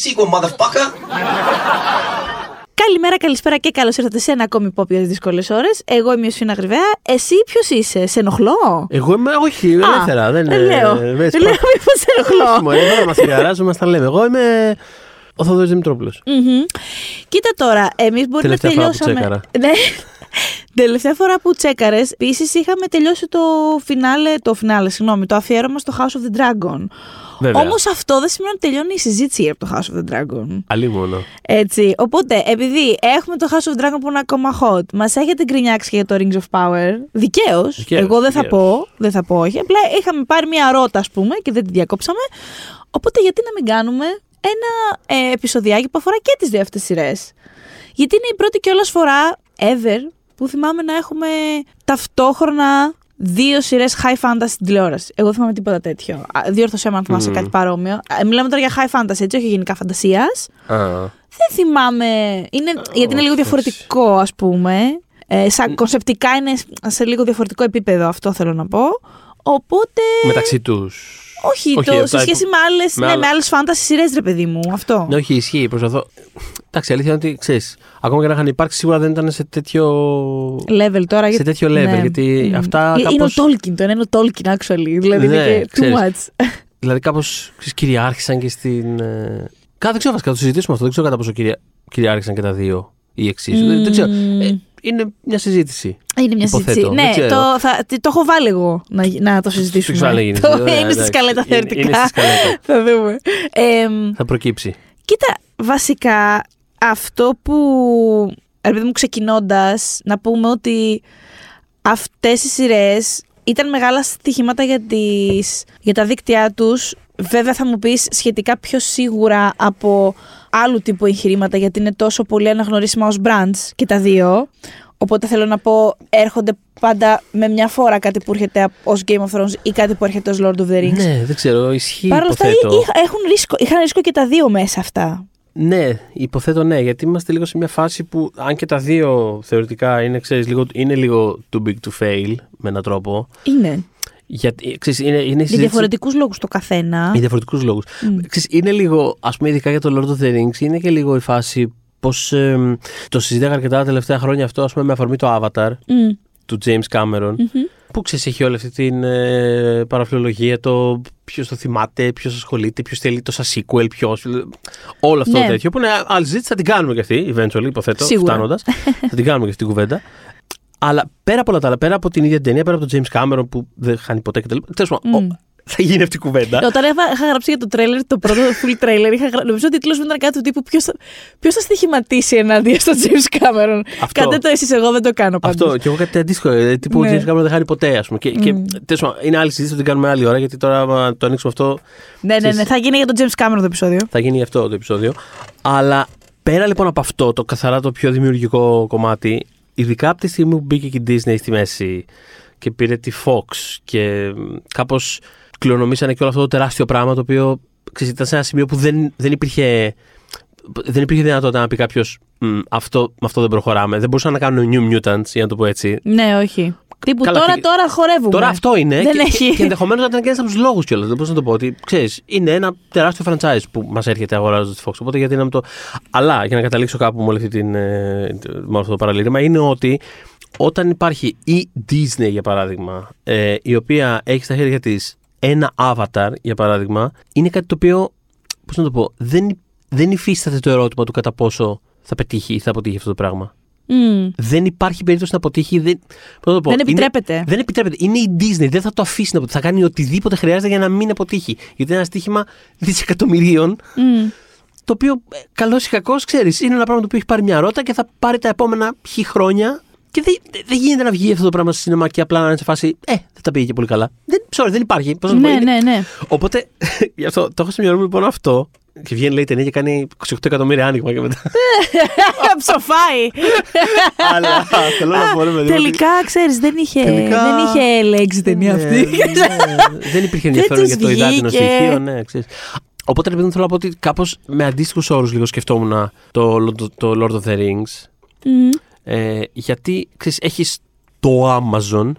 that sequel, motherfucker. Καλημέρα, καλησπέρα και καλώς ήρθατε σε ένα ακόμη υπόπιο δύσκολες ώρες. Εγώ είμαι η Σφίνα Γρυβαία. Εσύ ποιος είσαι, σε ενοχλώ; Εγώ είμαι, όχι, ελεύθερα. Δεν, δεν λέω. ε, Δεν δεν λέω, μήπως σε ενοχλώ. Όχι, μωρέ, δεν μας τηλεαράζουμε, μα τα λέμε. Εγώ είμαι ο Θοδωρής Δημητρόπουλος. Μμμ. Κοίτα τώρα, εμείς μπορεί να Τελευταία φορά που τελειώσαμε. τσέκαρα. Ναι. Τελευταία φορά που τσέκαρες, επίσης είχαμε τελειώσει το φινάλε, το φινάλε, συγγνώμη, το αφιέρωμα στο House of the Dragon. Βέβαια. Όμως αυτό δεν σημαίνει ότι τελειώνει η συζήτηση για το House of the Dragon. Αλλή μόνο. Έτσι. Οπότε, επειδή έχουμε το House of the Dragon που είναι ακόμα hot, μας έχετε γκρινιάξει για το Rings of Power. Δικαίως. Δικαίως, Εγώ δεν θα δικαίως. πω. Δεν θα πω όχι. Απλά είχαμε πάρει μια ρότα, ας πούμε, και δεν τη διακόψαμε. Οπότε, γιατί να μην κάνουμε ένα ε, επεισοδιάκι που αφορά και τις δύο αυτές σειρές; Γιατί είναι η πρώτη κιόλα φορά ever που θυμάμαι να έχουμε ταυτόχρονα δύο σειρές high fantasy στην τηλεόραση. Εγώ δεν θυμάμαι τίποτα τέτοιο. Α, Διόρθωσέ με αν θυμάσαι Μμμ. κάτι παρόμοιο. Ε, Μιλάμε τώρα για high fantasy, έτσι, όχι γενικά φαντασίας. Α, Δεν θυμάμαι. Είναι, γιατί είναι λίγο όχι. διαφορετικό, ας πούμε. Ε, σαν κονσεπτικά είναι σε λίγο διαφορετικό επίπεδο, αυτό θέλω να πω. Οπότε. μεταξύ τους. Όχι, όχι, το, αυτά σε σχέση που- με άλλε με ναι, άλλα- με άλλες fantasy σειρές, ρε παιδί μου. Αυτό. Ναι, όχι, ισχύει. Προσπαθώ. Εντάξει, η αλήθεια είναι ότι ξέρεις, ακόμα και να είχαν υπάρξει, σίγουρα δεν ήταν σε τέτοιο. Level τώρα. Σε γιατί- τέτοιο level, ναι. γιατί Μμ. αυτά Ε, Είναι ο κάπως- Tolkien, το ένα είναι ο Tolkien, actually. Δηλαδή Ναι, είναι και too ξέρεις. much. Δηλαδή κάπως κυριάρχησαν και στην. ε, Κα, δεν ξέρω βασικά, θα το συζητήσουμε αυτό. Δεν ξέρω κατά πόσο κυρια... κυριάρχησαν και τα δύο ή εξίσου. Δεν, δεν ξέρω. Ε, είναι μια συζήτηση. Είναι μια Υποθέτω, συζήτηση. δεν Ναι, ξέρω. το, θα, το έχω βάλει εγώ να, να το συζητήσουμε. ξέρω αν έγινε. Το- Ωραία, είναι στη εντάξει. σκαλέτα Είναι- θεωρητικά. είναι στη σκαλέτα. θα δούμε. Εμ, Θα προκύψει. Κοίτα, βασικά αυτό που. Ρε παιδί μου, ξεκινώντας, να πούμε ότι αυτές οι σειρές ήταν μεγάλα στοιχήματα για, τις, για τα δίκτυά τους. Βέβαια, θα μου πεις σχετικά πιο σίγουρα από άλλου τύπου εγχειρήματα, γιατί είναι τόσο πολύ αναγνωρίσιμα ως brands και τα δύο. Οπότε θέλω να πω, έρχονται πάντα με μια φορά κάτι που έρχεται ως Game of Thrones ή κάτι που έρχεται ως Lord of the Rings. Ναι, δεν ξέρω. Ισχύει. Παρ' όλα αυτά, υποθέτω. είχα- έχουν ρίσκο, είχαν ρίσκο και τα δύο μέσα αυτά. Ναι, υποθέτω ναι, γιατί είμαστε λίγο σε μια φάση που αν και τα δύο θεωρητικά είναι, ξέρεις, λίγο, είναι λίγο too big to fail με έναν τρόπο. Είναι. Γιατί, ξέρεις, είναι, είναι η Για συζήτηση- διαφορετικούς λόγους το καθένα. Για διαφορετικούς λόγους. Είναι λίγο, ας πούμε, ειδικά για το Lord of the Rings, είναι και λίγο η φάση πώς. το συζητάγα αρκετά τα τελευταία χρόνια αυτό, ας πούμε, με αφορμή το Avatar Μμ. του James Cameron. Που ξέρεις, έχει όλη αυτή την ε, παραφιλολογία, το ποιος το θυμάται, ποιος ασχολείται, ποιος θέλει τόσα sequel, ποιος. Όλο αυτό Ναι. το τέτοιο. Που είναι άλλη συζήτηση, θα την κάνουμε και αυτή, eventually, υποθέτω, Σίγουρα. φτάνοντας. θα την κάνουμε και αυτή την κουβέντα. Αλλά πέρα από όλα τα άλλα, πέρα από την ίδια την ταινία, πέρα από τον James Cameron που δεν χάνει ποτέ κτλ. Τέλος πάντων, ο- θα γίνει αυτή η κουβέντα. Όταν είχα, είχα γράψει για το τρέλερ, το πρώτο full trailer, είχα, γρα- νομίζω ότι ο τίτλος μου ήταν κάτι του τύπου Ποιος θα, ποιος θα στοιχηματίσει ενάντια στον James Cameron; Αυτό. Κάντε το εσείς, εγώ δεν το κάνω πάντως. Αυτό. Και εγώ κάτι αντίστοιχο. ε, Τύπου ο Ναι. James Cameron δεν χάνει ποτέ, ας πούμε. Και, και τέλος πάντων, είναι άλλη συζήτηση που την κάνουμε άλλη ώρα, γιατί τώρα, άμα το ανοίξουμε αυτό, Ναι, ναι, ναι. ξέρεις. Θα γίνει για τον James Cameron το επεισόδιο. θα γίνει αυτό το επεισόδιο. Αλλά πέρα λοιπόν από αυτό, το καθαρά το πιο δημιουργικό κομμάτι, ειδικά από τη στιγμή που μπήκε και η Disney στη μέση και πήρε τη Fox και κάπως κληρονομήσανε και όλο αυτό το τεράστιο πράγμα το οποίο ξέρεις, ήταν σε ένα σημείο που δεν, δεν υπήρχε. Δεν υπήρχε δυνατότητα να πει κάποιος αυτό, με αυτό δεν προχωράμε. Δεν μπορούσαν να κάνουν New Mutants, για να το πω έτσι. Ναι, όχι. Τύπου Καλά, τώρα, και- τώρα χορεύουμε. Τώρα αυτό είναι. Δεν και, έχει. και, και ενδεχομένως να ήταν και ένας από τους λόγους κιόλας. Δεν μπορούσα να το πω. Ότι ξέρεις, είναι ένα τεράστιο franchise που μας έρχεται αγοράζοντας τη Fox. Οπότε γιατί να μην το. Αλλά για να καταλήξω κάπου με, όλη αυτή την, ε, με αυτό το παραλήρημα είναι ότι όταν υπάρχει η Disney για παράδειγμα, ε, η οποία έχει στα χέρια της ένα avatar για παράδειγμα, είναι κάτι το οποίο. Πώς να το πω. Δεν, δεν υφίσταται το ερώτημα του κατά πόσο θα πετύχει ή θα αποτύχει αυτό το πράγμα. Μμ. Δεν υπάρχει περίπτωση να αποτύχει. Δεν, πώς να το πω, Δεν είναι- επιτρέπεται. δεν επιτρέπεται. Είναι η Disney. Δεν θα το αφήσει να αποτύχει. Θα κάνει οτιδήποτε χρειάζεται για να μην αποτύχει. Γιατί είναι ένα στοίχημα δισεκατομμυρίων. Μμ. Το οποίο, καλός ή κακός, ξέρεις, είναι ένα πράγμα το οποίο έχει πάρει μια ρότα και θα πάρει τα επόμενα χι χρόνια. Και δεν, δεν γίνεται να βγει αυτό το πράγμα στο σινεμά και απλά να είναι σε φάση. Ε, δεν τα πήγε και πολύ καλά. Δεν, sorry, δεν υπάρχει. Πώς να το πω, Ναι, είναι- ναι, ναι. Οπότε, γι' αυτό το έχω στο μυαλό μου λοιπόν αυτό. Και βγαίνει λέει η ταινία και κάνει 28 εκατομμύρια άνοιγμα και μετά. Ψοφάει. Αλλά θέλω να πω ρε παιδί μου, ότι- Τελικά, ξέρεις, δεν είχε, Τελικά- δεν είχε λέξη η ταινία Ναι, αυτή. ναι, δεν υπήρχε ενδιαφέρον τους για το υδάτινο βγήκε. στοιχείο, ναι, ξέρεις. Οπότε ρε παιδί μου, θέλω να πω ότι κάπως με αντίστοιχους όρους λίγο σκεφτόμουν το, το, το Lord of the Rings. Μμ. Ε, γιατί ξέρεις, έχεις το Amazon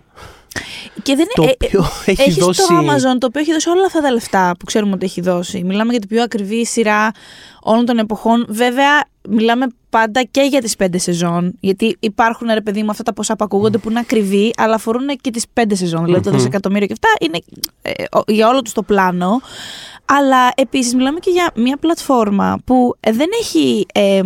Και δεν Το ε, ε, οποίο έχει έχεις δώσει. το Amazon το οποίο έχει δώσει όλα αυτά τα λεφτά που ξέρουμε ότι έχει δώσει. Μιλάμε για την πιο ακριβή σειρά όλων των εποχών. Βέβαια, μιλάμε πάντα και για τις πέντε σεζόν. Γιατί υπάρχουν, ρε παιδί μου, αυτά τα ποσά που ακούγονται που είναι ακριβή, αλλά αφορούν και τις πέντε σεζόν. Δηλαδή το Μμμ. δισεκατομμύριο και αυτά είναι ε, ο- για όλο τους το πλάνο. Αλλά επίσης μιλάμε και για μια πλατφόρμα που ε, δεν έχει ε,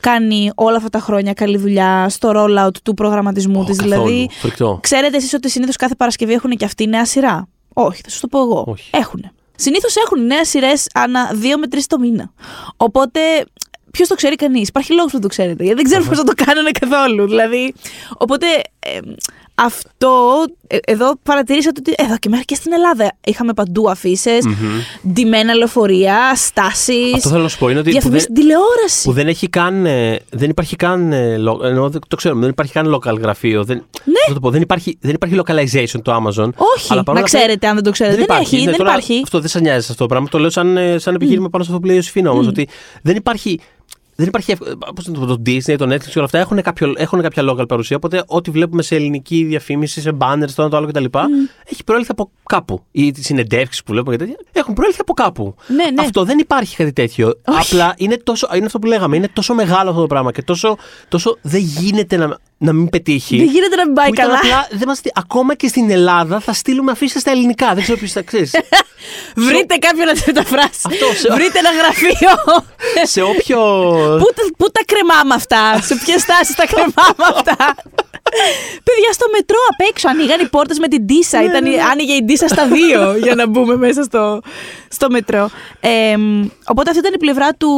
κάνει όλα αυτά τα χρόνια καλή δουλειά στο rollout του προγραμματισμού Ω, της. καθόλου. Δηλαδή, Φρικτό. Ξέρετε εσείς ότι συνήθως κάθε Παρασκευή έχουν και αυτή νέα σειρά; Όχι, θα σας το πω εγώ. Όχι. Έχουν. Συνήθως έχουν νέες σειρές ανά δύο με τρεις το μήνα. Οπότε, ποιος το ξέρει κανείς; Υπάρχει λόγος που δεν το ξέρετε. Γιατί δεν ξέρουμε πώς θα το κάνανε καθόλου. Δηλαδή, οπότε ε, αυτό ε, εδώ παρατηρήσατε ότι εδώ και μέχρι και στην Ελλάδα είχαμε παντού αφήσει, ντυμένα λεωφορεία, στάσεις. Αυτό θέλω να σου πω είναι ότι. που Διαφημίσεις δεν- στην τηλεόραση. που δεν έχει καν. ε, δεν υπάρχει καν. ε, λο- εννοώ, δεν- το ξέρουμε, δεν υπάρχει καν local γραφείο. Δεν, Ναι. θα το πω, δεν, υπάρχει, δεν υπάρχει localization το Amazon. Όχι, αλλά παρόλα να αυτά ξέρετε αν δεν το ξέρετε. Δεν, υπάρχει. έχει, Ναι, δεν τώρα υπάρχει. Αυτό δεν σα νοιάζει αυτό το πράγμα. Το λέω σαν, ε, σαν επιχείρημα πάνω σε αυτό που λέει ο Σφίνα όμω. Ότι δεν υπάρχει. Δεν υπάρχει. ευ- Πώς να το πω, το Disney, το Netflix και όλα αυτά έχουν, κάποιο, έχουν κάποια local παρουσία. Οπότε ό,τι βλέπουμε σε ελληνική διαφήμιση, σε banners, το ένα το άλλο κτλ. έχει προέλθει από κάπου. Ή τις συνεντεύξεις που βλέπουμε και τέτοια έχουν προέλθει από κάπου. Ναι, ναι. Αυτό δεν υπάρχει κάτι τέτοιο. Όχι. Απλά είναι, τόσο, είναι αυτό που λέγαμε. Είναι τόσο μεγάλο αυτό το πράγμα και τόσο, τόσο δεν γίνεται να, να μην πετύχει. Δεν γίνεται να μην πάει Που ήταν καλά. Απλά, δεν μας, ακόμα και στην Ελλάδα θα στείλουμε αφήσει στα ελληνικά. Δεν ξέρω ποιος θα ξέρει. Βρείτε κάποιον να τη μεταφράσει. Αυτό, σε- Βρείτε ένα γραφείο. σε όποιο. πού, τα- πού τα κρεμάμε αυτά, σε ποιες τάσει τα κρεμάμε αυτά; Παιδιά, στο μετρό απ' έξω ανοίγαν οι πόρτες με την Τίσα. Ναι, Ήταν, άνοιγε η Τίσα στα δύο για να μπούμε μέσα στο, στο μετρό. Ε, οπότε αυτή ήταν η πλευρά του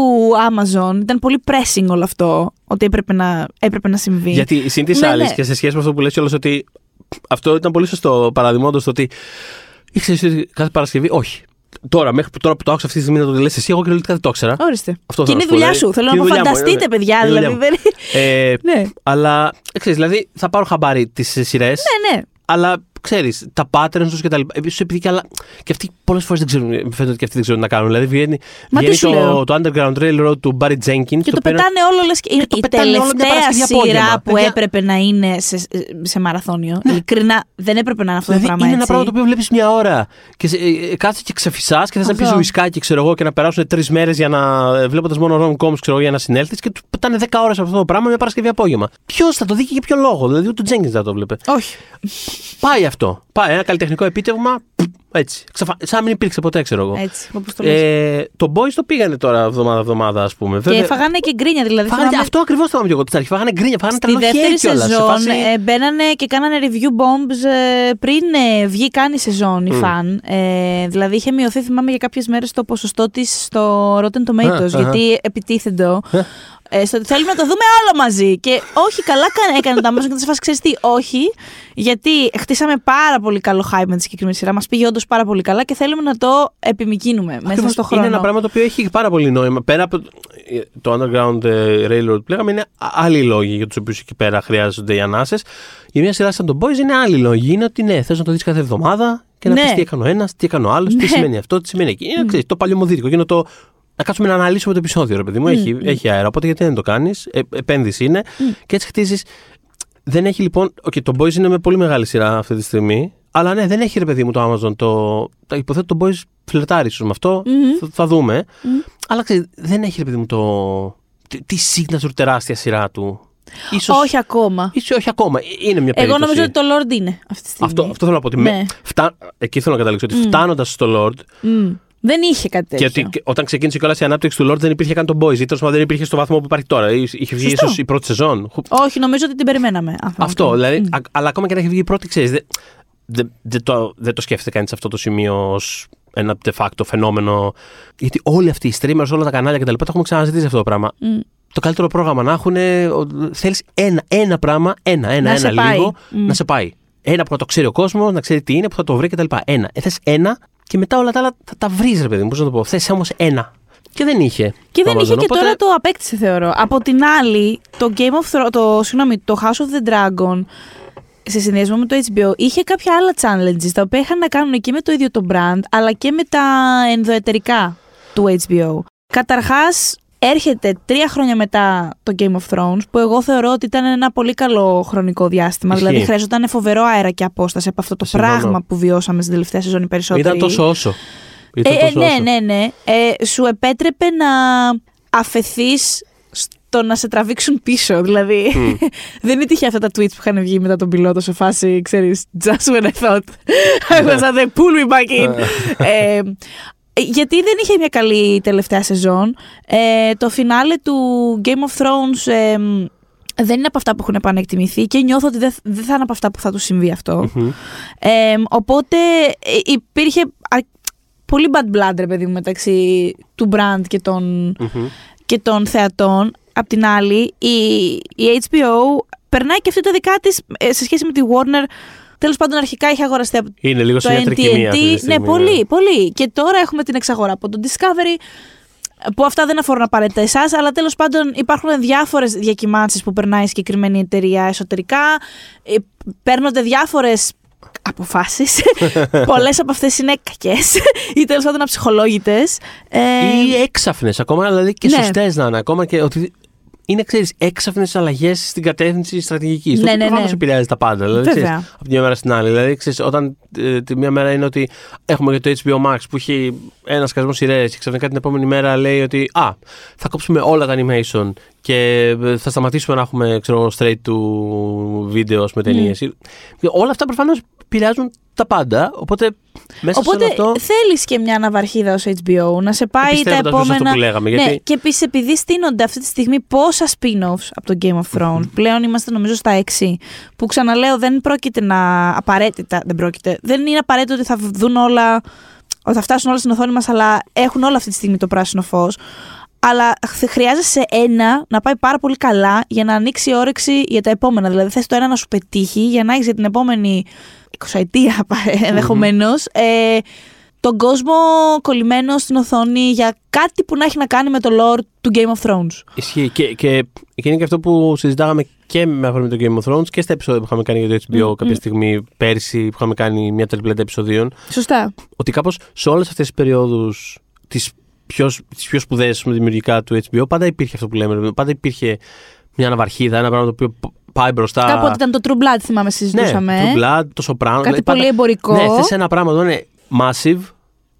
Amazon. Ήταν πολύ pressing όλο αυτό. Ότι έπρεπε να, έπρεπε να συμβεί. Γιατί συν τη Ναι, άλλης ναι. και σε σχέση με αυτό που λες κιόλας ότι αυτό ήταν πολύ σωστό παραδείγματο το ότι ήξερες ότι κάθε Παρασκευή, όχι. Τώρα, μέχρι που- τώρα που το άκουσα αυτή τη στιγμή να το λες εσύ, εγώ κυριολεκτικά δεν το ήξερα. Ορίστε. Αυτό και θέλω είναι η να σου πω, δουλειά σου. δηλαδή. Θέλω Και να είναι η δουλειά μου, φανταστείτε, ναι, ναι. παιδιά. Είναι η Δηλαδή, δουλειά δεν... Ε, ναι, Αλλά ξέρεις, δηλαδή θα πάρω χαμπάρι τις σειρές, ναι, ναι. αλλά ξέρεις, τα patterns τους και τα λοιπά. Επίση, επειδή και, άλλα, και αυτοί πολλές φορές δεν ξέρουν, μου φαίνεται ότι και αυτοί δεν ξέρουν να κάνουν. Δηλαδή, βγαίνει, Μα τι βγαίνει σου λέω; το, το Underground Railroad του Barry Jenkins. Και το οποίο είναι- πετάνε όλο λες, και η, το η πετάνε όλο μια τελευταία Παρασκευή σειρά απόγευμα. που Παιδιά- έπρεπε να είναι σε, σε μαραθώνιο. Ειλικρινά δεν έπρεπε να είναι αυτό Δηλαδή το πράγμα είναι ένα έτσι. πράγμα το οποίο βλέπεις μια ώρα και σε- ε, ε, κάθεσαι και ξεφυσάς και θες να πεις Αυτό. ουισκάκι, ξέρω εγώ, και να περάσουν τρεις μέρες για να. βλέποντας μόνο rom-coms, ξέρω εγώ, για να συνέλθεις και του πετάνε 10 ώρες αυτό το πράγμα μια Παρασκευή απόγευμα. Ποιος θα το δει και για ποιο λόγο, δηλαδή ούτε ο Jenkins δεν θα το βλέπει. Όχι. Πάει αυτό. Πάει ένα καλλιτεχνικό επίτευγμα. Έτσι. Ξαφα... Σαν να μην υπήρξε ποτέ, ξέρω εγώ. Έτσι, όπως το λες. Ε, το Boys το πήγανε τώρα εβδομάδα-εβδομάδα, ας πούμε. και φαγάνε και γκρίνια δηλαδή. Φάγανε, θυμάμαι αυτό ακριβώς το είπαμε και εγώ. Στην αρχή φάγανε γκρίνια, φάγανε Στη τρελό δεύτερη χέρι κιόλας, σε σεζόν φάση- ε, μπαίνανε και κάνανε review bombs ε, πριν ε, βγει καν η σεζόν η φαν. Ε, δηλαδή είχε μειωθεί, θυμάμαι για κάποιες μέρες το ποσοστό της στο Rotten Tomatoes. Α, αχα. γιατί επιτίθεντο. Ε, στο ότι θέλουμε να το δούμε όλο μαζί. Και όχι, καλά κα- έκανε το Amazon και σε φάση ξέρεις τι, όχι. Γιατί χτίσαμε πάρα πολύ καλό hype με τη συγκεκριμένη σειρά. Μας πήγε όντως πάρα πολύ καλά και θέλουμε να το επιμηκύνουμε μέσα Ακριβώς. στο χρόνο. Είναι ένα πράγμα το οποίο έχει πάρα πολύ νόημα. Πέρα από το- το Underground ε, Railroad που λέγαμε, είναι α- άλλοι λόγοι για τους οποίους εκεί πέρα χρειάζονται οι ανάσες. Για μια σειρά σαν τον Boys είναι άλλοι λόγοι. Είναι ότι ναι, θες να το δεις κάθε εβδομάδα και να Ναι. πεις τι έκανε ο ένας, τι έκανε ο άλλος, Ναι. τι σημαίνει αυτό, τι σημαίνει εκεί. Είναι ξέρεις, το παλιωμοδίτικο. Είναι το. Να κάτσουμε να αναλύσουμε το επεισόδιο, ρε παιδί μου. Έχει, έχει αέρα. Οπότε γιατί δεν το κάνεις. Ε, επένδυση είναι. Και έτσι χτίζεις. Δεν έχει λοιπόν. Okay, το Boys είναι με πολύ μεγάλη σειρά αυτή τη στιγμή. Αλλά ναι, δεν έχει ρε παιδί μου το Amazon. Το, το υποθέτω το Boys φλερτάρει ίσως με αυτό. Θα, θα δούμε. Αλλά ξέρεις, δεν έχει ρε παιδί μου το. Τη, τη signature τεράστια σειρά του. Ίσως, Όχι ακόμα. ίσως όχι ακόμα. Ε, Είναι μια περίπτωση. Εγώ νομίζω ότι το Lord είναι αυτή τη στιγμή. Αυτό, αυτό θέλω να πω. Ότι Ναι. με, φτά, εκεί θέλω να καταλήξω. Ότι φτάνοντας στο Lord. Μμ. Δεν είχε κάτι Και τέτοιο. ότι και όταν ξεκίνησε κιόλας η ανάπτυξη του Lord δεν υπήρχε καν το Boys. Ή τέλος πάντων δεν υπήρχε στο βαθμό που υπάρχει τώρα. Είχε βγει Σωστό. ίσως η πρώτη σεζόν. Όχι, νομίζω ότι την περιμέναμε. αν θέλω να Αυτό, πω. δηλαδή. Μμ. α- αλλά ακόμα και να έχει βγει η πρώτη, ξέρεις. Δεν δεν- δεν το, δεν το σκέφτεται κανείς σε αυτό το σημείο ως ένα de facto φαινόμενο. Γιατί όλοι αυτοί οι streamers, όλα τα κανάλια κτλ. το έχουμε ξαναζητήσει αυτό το πράγμα. Μμ. Το καλύτερο πρόγραμμα να έχουν. Θέλεις ένα, ένα πράγμα, ένα, ένα, Να σε ένα πάει. λίγο Μμ. να σε πάει. Ένα που να το ξέρει ο κόσμος, να ξέρει τι είναι, που θα το βρει κτλ. Ένα. Ε, θες ένα και μετά όλα τα άλλα θα τα βρεις, ρε παιδί μου. Πώς να το πω. Θες όμως ένα. Και δεν είχε. Και το δεν είχε Amazon, και οπότε- τώρα το απέκτησε, θεωρώ. Από την άλλη, το Game of Thrones, το, συγγνώμη, το House of the Dragon, σε συνδυασμό με το HBO, είχε κάποια άλλα challenges τα οποία είχαν να κάνουν και με το ίδιο το brand, αλλά και με τα ενδοετερικά του HBO. Καταρχάς, έρχεται τρία χρόνια μετά το Game of Thrones, που εγώ θεωρώ ότι ήταν ένα πολύ καλό χρονικό διάστημα. Ισχύει. Δηλαδή, χρειαζόταν φοβερό αέρα και απόσταση από αυτό το Συμφωνώ. πράγμα που βιώσαμε στην τελευταία σεζόν οι περισσότεροι. Ήταν τόσο όσο. Ήταν Ε, ε, τόσο ναι, όσο. ναι, ναι. Ε, σου επέτρεπε να αφαιθείς στο να σε τραβήξουν πίσω. Δηλαδή, δεν είναι τυχαία αυτά τα tweets που είχαν βγει μετά τον πιλότο σε φάση, ξέρεις, just when I thought I was at the pull me back in. ε, γιατί δεν είχε μια καλή τελευταία σεζόν. Ε, το φινάλε του Game of Thrones ε, δεν είναι από αυτά που έχουν επανεκτιμηθεί και νιώθω ότι δεν, δεν θα είναι από αυτά που θα του συμβεί αυτό. Μμμ. Ε, οπότε ε, υπήρχε αρ- πολύ bad blood, ρε παιδί μου, μεταξύ του brand και των, Μμμ. και των θεατών. Απ' την άλλη, η, η HBO περνάει και αυτή τα δικά της σε σχέση με τη Warner. Τέλος πάντων, αρχικά είχε αγοραστεί από Είναι λίγο σε το μια τρικυμία αυτή τη NTNT. στιγμή, Ναι, πολύ, πολύ. Και τώρα έχουμε την εξαγορά από τον Discovery. Που αυτά δεν αφορούν απαραίτητα εσάς, αλλά τέλος πάντων υπάρχουν διάφορες διακυμάνσεις που περνάει η συγκεκριμένη εταιρεία εσωτερικά. Ε, Παίρνονται διάφορες αποφάσεις. Πολλές από αυτές είναι κακές ή τέλος πάντων αψυχολόγητες. Ε, Ή έξαφνες ακόμα, δηλαδή και ναι. σωστές να είναι. Ακόμα και ότι είναι, ξέρεις, έξαφνες αλλαγές στην κατεύθυνση στρατηγικής. Ναι, το ναι, προφανώς ναι. επηρεάζει τα πάντα. Δηλαδή, ξέρεις, Βέβαια. από τη μια μέρα στην άλλη. Δηλαδή, ξέρεις, όταν ε, τη μία μέρα είναι ότι έχουμε και το HBO Max που έχει ένα σκασμό σειρές και ξαφνικά την επόμενη μέρα λέει ότι Α, θα κόψουμε όλα τα animation και ε, θα σταματήσουμε να έχουμε ξέρω, straight to video με ταινίες. Όλα αυτά προφανώς επηρεάζουν τα πάντα. Οπότε μέσα σε Οπότε όλο αυτό. θέλεις και μια ναυαρχίδα ως HBO να σε πάει τα Επιστρέφοντας πίσω σε αυτό επόμενα. που λέγαμε, Ναι, γιατί- και επίσης επειδή στείνονται αυτή τη στιγμή πόσα spin-offs από το Game of Thrones. Πλέον είμαστε νομίζω στα 6. Που ξαναλέω δεν πρόκειται να. Απαραίτητα. Δεν πρόκειται. Δεν είναι απαραίτητο ότι θα δουν όλα. Ότι θα φτάσουν όλα στην οθόνη μας, αλλά έχουν όλα αυτή τη στιγμή το πράσινο φως. Αλλά χ- χρειάζεσαι ένα να πάει πάρα πολύ καλά για να ανοίξει η όρεξη για τα επόμενα. Δηλαδή, θες το ένα να σου πετύχει για να έχεις για την επόμενη 20 ετία ενδεχομένως. Ε, τον κόσμο κολλημένο στην οθόνη για κάτι που να έχει να κάνει με το lore του Game of Thrones. Ισχύει. Και, και, και είναι και αυτό που συζητάγαμε και με αφορμή το Game of Thrones και στα επεισόδια που είχαμε κάνει για το HBO κάποια στιγμή πέρσι που είχαμε κάνει μια τριπλέτα επεισοδίων. Σωστά. Ότι κάπως σε όλες αυτές τις περιόδους τις πιο, τις πιο σπουδαίες δημιουργικά του HBO πάντα υπήρχε αυτό που λέμε. Πάντα υπήρχε μια αναβαρχίδα, ένα πράγμα το οποίο πάει μπροστά. Κάποτε ήταν το True Blood, θυμάμαι, ναι, συζητούσαμε. True Blood, το Soprano. Κάτι δηλαδή πολύ πάντα- εμπορικό. Ναι, θες ένα πράγμα που είναι massive,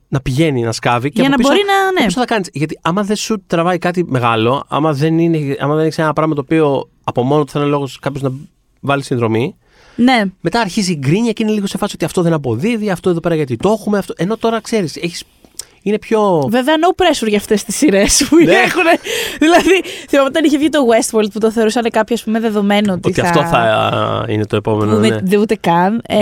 να πηγαίνει, να σκάβει. Και Για από να πίσω, μπορεί να- ναι. από πίσω θα κάνεις. Γιατί άμα δεν σου τραβάει κάτι μεγάλο, άμα δεν, είναι, άμα δεν έχεις ένα πράγμα το οποίο από μόνο του θα είναι λόγος κάποιος να βάλει συνδρομή, Ναι. μετά αρχίζει η γκρίνια και είναι λίγο σε φάση ότι αυτό δεν αποδίδει, αυτό εδώ πέρα γιατί το έχουμε. Αυτό... Ενώ τώρα ξέρεις, έχεις... είναι πιο. Βέβαια, no pressure για αυτές τις σειρές που Ναι. έχουν. δηλαδή, θυμάμαι όταν είχε βγει το Westworld που το θεωρούσαν κάποιο που με δεδομένο ότι, Ότι αυτό θα α, είναι το επόμενο. Που με- ναι. δεν ούτε καν. Ε,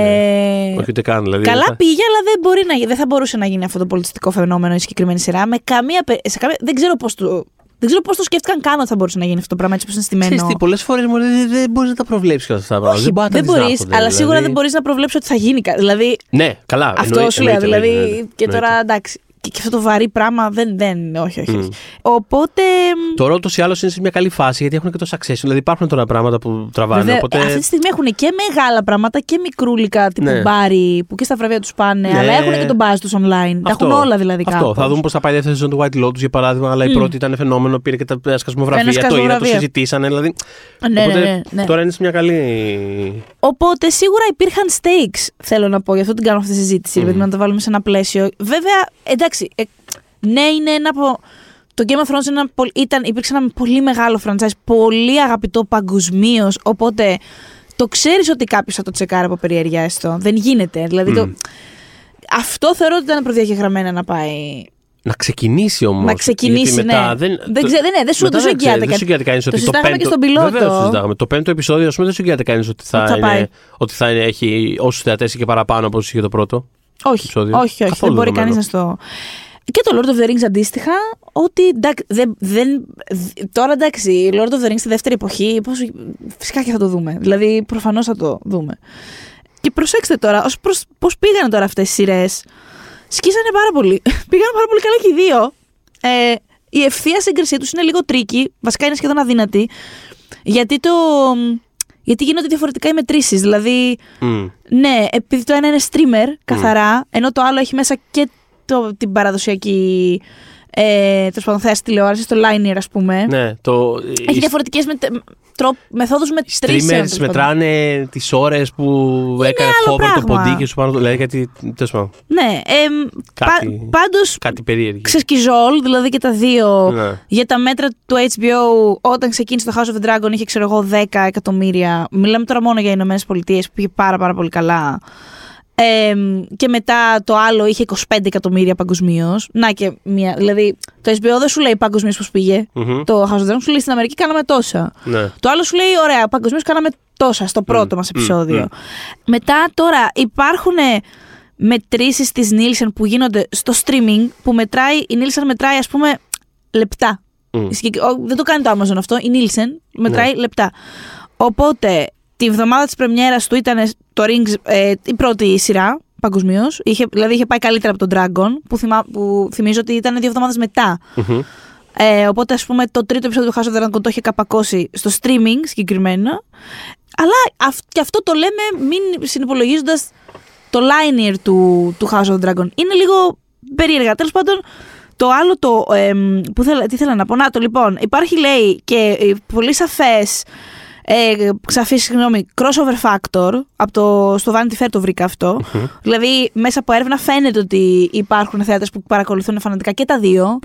Όχι ούτε καν. Δηλαδή, Καλά θα- πήγε, αλλά δεν, μπορεί να, γι- δεν θα μπορούσε να γίνει αυτό το πολιτιστικό φαινόμενο η συγκεκριμένη σειρά. Με καμία, πε- σε καμία, δεν ξέρω πώς το. Δεν ξέρω πώς το σκέφτηκαν καν ότι θα μπορούσε να γίνει αυτό το πράγμα έτσι όπω είναι Ξέρεις στημένο. τι, πολλές φορές μωρέ, δεν, δεν μπορείς να τα προβλέψεις όλα αυτά τα πράγματα. Όχι, μπορείς να τα δεν δεις μπορείς, δάχονται, αλλά σίγουρα δηλαδή. δεν μπορείς να προβλέψεις ότι θα γίνει κάτι. Δηλαδή, Ναι, καλά. αυτό εννοεί- σου λέω. εννοείται, Δηλαδή, εννοείται, και εννοείται. τώρα εντάξει. Και, και αυτό το βαρύ πράγμα δεν. δεν όχι, όχι. όχι. Μμ. Οπότε. Τώρα ούτω ή άλλω είναι σε μια καλή φάση γιατί έχουν και το succession. Δηλαδή υπάρχουν τώρα πράγματα που τραβάνε. Βέβαια, οπότε... Αυτή τη στιγμή έχουν και μεγάλα πράγματα και μικρούλικα τύπου Ναι. μπάρι που και στα βραβεία τους πάνε, Ναι. αλλά έχουν και τον buzz τους online. Τα Αυτό. έχουν όλα δηλαδή Αυτό. κάπως. Θα δούμε πώς θα πάει η δεύτερη σεζόν του White Lotus για παράδειγμα. Αλλά η Μμ. πρώτη ήταν φαινόμενο, πήρε και τα σκασμοβραβεία. Ένα Το είδα, το σκασμοβραβείο. συζητήσανε. Δηλαδή. Ναι, οπότε ναι, ναι, ναι. τώρα είναι σε μια καλή. Οπότε σίγουρα υπήρχαν stakes, θέλω να πω. Γι' αυτό την κάνω αυτή τη συζήτηση, mm. να το βάλουμε σε ένα πλαίσιο. Βέβαια, εντάξει, ε, ναι, είναι ένα από. Το Game of Thrones είναι ένα, πολ- ήταν, υπήρξε ένα πολύ μεγάλο franchise, πολύ αγαπητό παγκοσμίως. Οπότε το ξέρεις ότι κάποιος θα το τσεκάρει από περιέργεια έστω. Δεν γίνεται. Δηλαδή το, Μμ. αυτό θεωρώ ότι ήταν προδιαγεγραμμένα να πάει. Να ξεκινήσει όμως. Να ξεκινήσει, μετά ναι. Δεν, Δεν το- ξέ- δεν- ναι, δεν σου- μετά δεν σου εγγυάται ξέρεις, Δεν κάτι. σου εγγυάται κανείς Το ότι το συζητάγαμε πέμπτο. και στον πιλότο. Βεβαίως το συζητάγαμε. Το πέμπτο επεισόδιο, ας πούμε, δεν σου εγγυάται κανείς ότι θα, Ότι θα είναι, πάει. ότι θα είναι, έχει όσους θεατές και παραπάνω από όσους είχε το πρώτο. Όχι, επεισόδιο. όχι, όχι. Καθόλου δεν μπορεί δεδομένο. κανείς να στο. Και το Lord of the Rings αντίστοιχα, ότι εντάξει, δεν, δεν, τώρα εντάξει, Lord of the Rings στη δεύτερη εποχή, πώς, φυσικά και θα το δούμε. Δηλαδή, προφανώς θα το δούμε. Και προσέξτε τώρα, ως προς, πώς πήγανε τώρα αυτές οι σειρές. Σκίσανε πάρα πολύ. πήγανε πάρα πολύ καλά και οι δύο. Ε, η ευθεία σύγκρισή τους είναι λίγο τρίκη, βασικά είναι σχεδόν αδύνατη, γιατί το... Γιατί γίνονται διαφορετικά οι μετρήσεις. Δηλαδή, Μμ. ναι, επειδή το ένα είναι streamer καθαρά, ενώ το άλλο έχει μέσα και το, την παραδοσιακή ε, τέλος πάντων, θέαση τηλεόρασης, το linear, ας πούμε. Ναι, το, Έχει διαφορετικές μεθόδους μετρήσεων. Streamers μετράνε τις ώρες που έκανε άλλο hover το πράγμα. ποντίκι σου πάνω. το- Δηλαδή κάτι. τέλος πάντων, Ναι, ε, Κάτι- πάντως κάτι περίεργο. ξεσκιζόλ, δηλαδή και τα δύο. Ναι. Για τα μέτρα του HBO, όταν ξεκίνησε το House of the Dragon, είχε ξέρω εγώ 10 εκατομμύρια. Μιλάμε τώρα μόνο για οι Ηνωμένες Πολιτείες που πήγε πάρα, πάρα πολύ καλά. Ε, και μετά το άλλο είχε 25 εκατομμύρια παγκοσμίως. Να και μία. Δηλαδή, το HBO δεν σου λέει παγκοσμίως πώς πήγε. Μμμ. Το House of the Dragon σου λέει στην Αμερική κάναμε τόσα. Ναι. Το άλλο σου λέει, ωραία, παγκοσμίως κάναμε τόσα στο πρώτο μας επεισόδιο. μμ. Μετά τώρα υπάρχουν μετρήσεις της Nielsen που γίνονται στο streaming που μετράει, η Nielsen μετράει ας πούμε λεπτά. Μμ. Η συγκεκ- ο- Δεν το κάνει το Amazon αυτό, η Nielsen μετράει λεπτά. Οπότε τη βδομάδα της πρεμιέρας του ήταν το Rings ε, η πρώτη σειρά παγκοσμίως. Δηλαδή είχε πάει καλύτερα από τον Dragon που, θυμά, που θυμίζω ότι ήταν δύο εβδομάδες μετά. Μμμ. Ε, οπότε, ας πούμε, το τρίτο επεισόδιο του House of the Dragon το είχε καπακώσει στο streaming συγκεκριμένα. Αλλά αυ- και αυτό το λέμε μην συνυπολογίζοντας το linear του, του House of the Dragon. Είναι λίγο περίεργα. Τέλος πάντων, το άλλο το. εμ, που θέλα, τι θέλω να πω. Να το λοιπόν. Υπάρχει λέει και ε, πολύ σαφές. Ε, σαφή, συγγνώμη, crossover factor. Από το, στο Vanity Fair το βρήκα αυτό. Δηλαδή, μέσα από έρευνα φαίνεται ότι υπάρχουν θεάτες που παρακολουθούν φανατικά και τα δύο.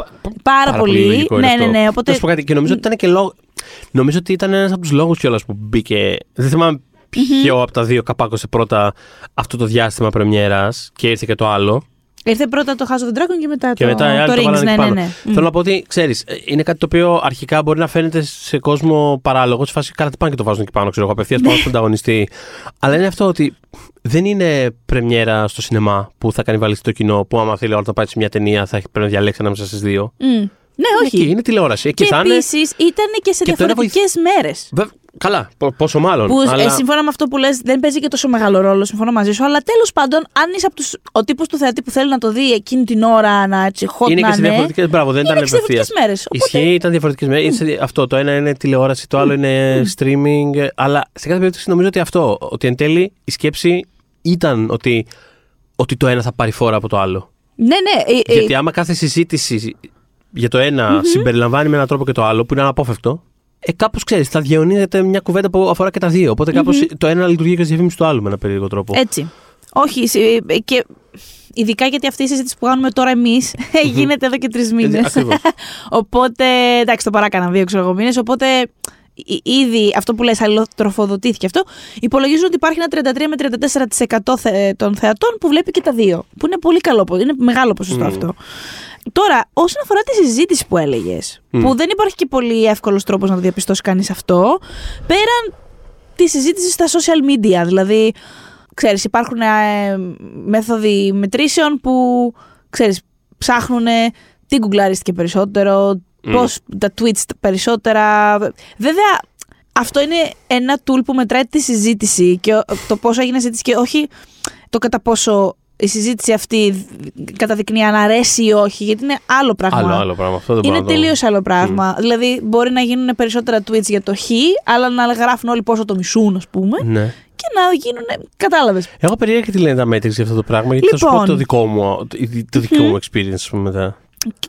Πάρα, πολύ. λογικό είναι ναι, αυτό. ναι, ναι. Οπότε. Να σου πω κάτι, και νομίζω ότι ήταν και λόγο. Νομίζω ότι ήταν ένας από τους λόγους κιόλας που μπήκε. Δεν θυμάμαι ποιο από τα δύο καπάκωσε πρώτα αυτό το διάστημα πρεμιέρας και ήρθε και το άλλο. Ήρθε πρώτα το House of the Dragon και μετά Και το, μετά οι άλλοι το το Rings. βάλανε Ναι, εκεί ναι, πάνω. ναι. Μμ. Θέλω να πω ότι ξέρεις, είναι κάτι το οποίο αρχικά μπορεί να φαίνεται σε κόσμο παράλογο. Σε φάση καλά, τι πάνε και το βάζουν εκεί πάνω, ξέρω εγώ, απευθείας πάνω στον ανταγωνιστή. Αλλά είναι αυτό ότι δεν είναι πρεμιέρα στο σινεμά που θα κανιβαλίσει το κοινό, που άμα θέλει ο άλλος να πάει σε μια ταινία θα έχει πρέπει να διαλέξει ανάμεσα στις δύο. Μμ. Ναι, Είναι όχι. εκεί, είναι τηλεόραση. Εκεί και θα είναι. επίσης ήταν και σε Και το ένα διαφορετικές μέρες. Βε- Καλά, πο- πόσο μάλλον. Που αλλά... ε, σύμφωνα με αυτό που λες δεν παίζει και τόσο μεγάλο ρόλο, συμφωνώ μαζί σου. Αλλά τέλος πάντων, αν είσαι από τους, ο τύπος του θεατή που θέλει να το δει εκείνη την ώρα, να έτσι hot είναι να και σε είναι, διαφορετικέ. Μπράβο, δεν είναι ήταν και σε ευθεία. διαφορετικές μέρες. Ισχύει, ήταν διαφορετικές μέρες. Αυτό το ένα είναι τηλεόραση, το άλλο είναι streaming. ε, Αλλά σε κάθε περίπτωση νομίζω ότι αυτό. Ότι εν τέλει η σκέψη ήταν ότι, ότι το ένα θα πάρει φόρα από το άλλο. Ναι, ναι. ε, ε, Γιατί άμα κάθε συζήτηση για το ενα συμπεριλαμβάνει με έναν τρόπο και το άλλο, που είναι αναπόφευκτο, ε, κάπως ξέρεις, θα διαιωνίζεται μια κουβέντα που αφορά και τα δύο. Οπότε κάπως το ένα λειτουργεί και ω διαφήμιση του άλλου με ένα περίεργο τρόπο. Έτσι. Όχι, σε- ε, και ειδικά γιατί αυτή η συζήτηση που κάνουμε τώρα εμείς γίνεται εδώ και τρεις μήνες. ακριβώς. οπότε, εντάξει, το παράκαναν δύο ξέρω εγώ μήνες, οπότε ε, ήδη αυτό που λες αλληλοτροφοδοτήθηκε αυτό. Υπολογίζουν ότι υπάρχει ένα 33 με 34% θε- των θεατών που βλέπει και τα δύο. Που είναι πολύ καλό, πο- είναι μεγάλο ποσοστό Μμμ. αυτό. Τώρα, όσον αφορά τη συζήτηση που έλεγες, Μμ. που δεν υπάρχει και πολύ εύκολος τρόπος να το διαπιστώσεις κανείς αυτό, πέραν τη συζήτηση στα social media. Δηλαδή, ξέρεις, υπάρχουν ε, μέθοδοι μετρήσεων που, ξέρεις, ψάχνουν τι γκουγκλαρίστηκε περισσότερο, Μμ. πώς τα tweets περισσότερα. Βέβαια, αυτό είναι ένα tool που μετράει τη συζήτηση και ο- το πόσο έγινε συζήτηση και όχι το κατά πόσο η συζήτηση αυτή καταδεικνύει αν αρέσει ή όχι, γιατί είναι άλλο πράγμα. Άλλο, άλλο πράγμα. Αυτό δεν Είναι μπορώ να το- τελείως άλλο πράγμα. Δηλαδή, μπορεί να γίνουν περισσότερα tweets για το χ, αλλά να γράφουν όλοι πόσο το μισούν, ας πούμε, Ναι. και να γίνουν. Κατάλαβες. Εγώ περίεργα τι λένε τα μέτρηξ για αυτό το πράγμα, γιατί θα σου πω Λοιπόν. το δικό μου, το, το δικό μου experience ας πούμε, μετά.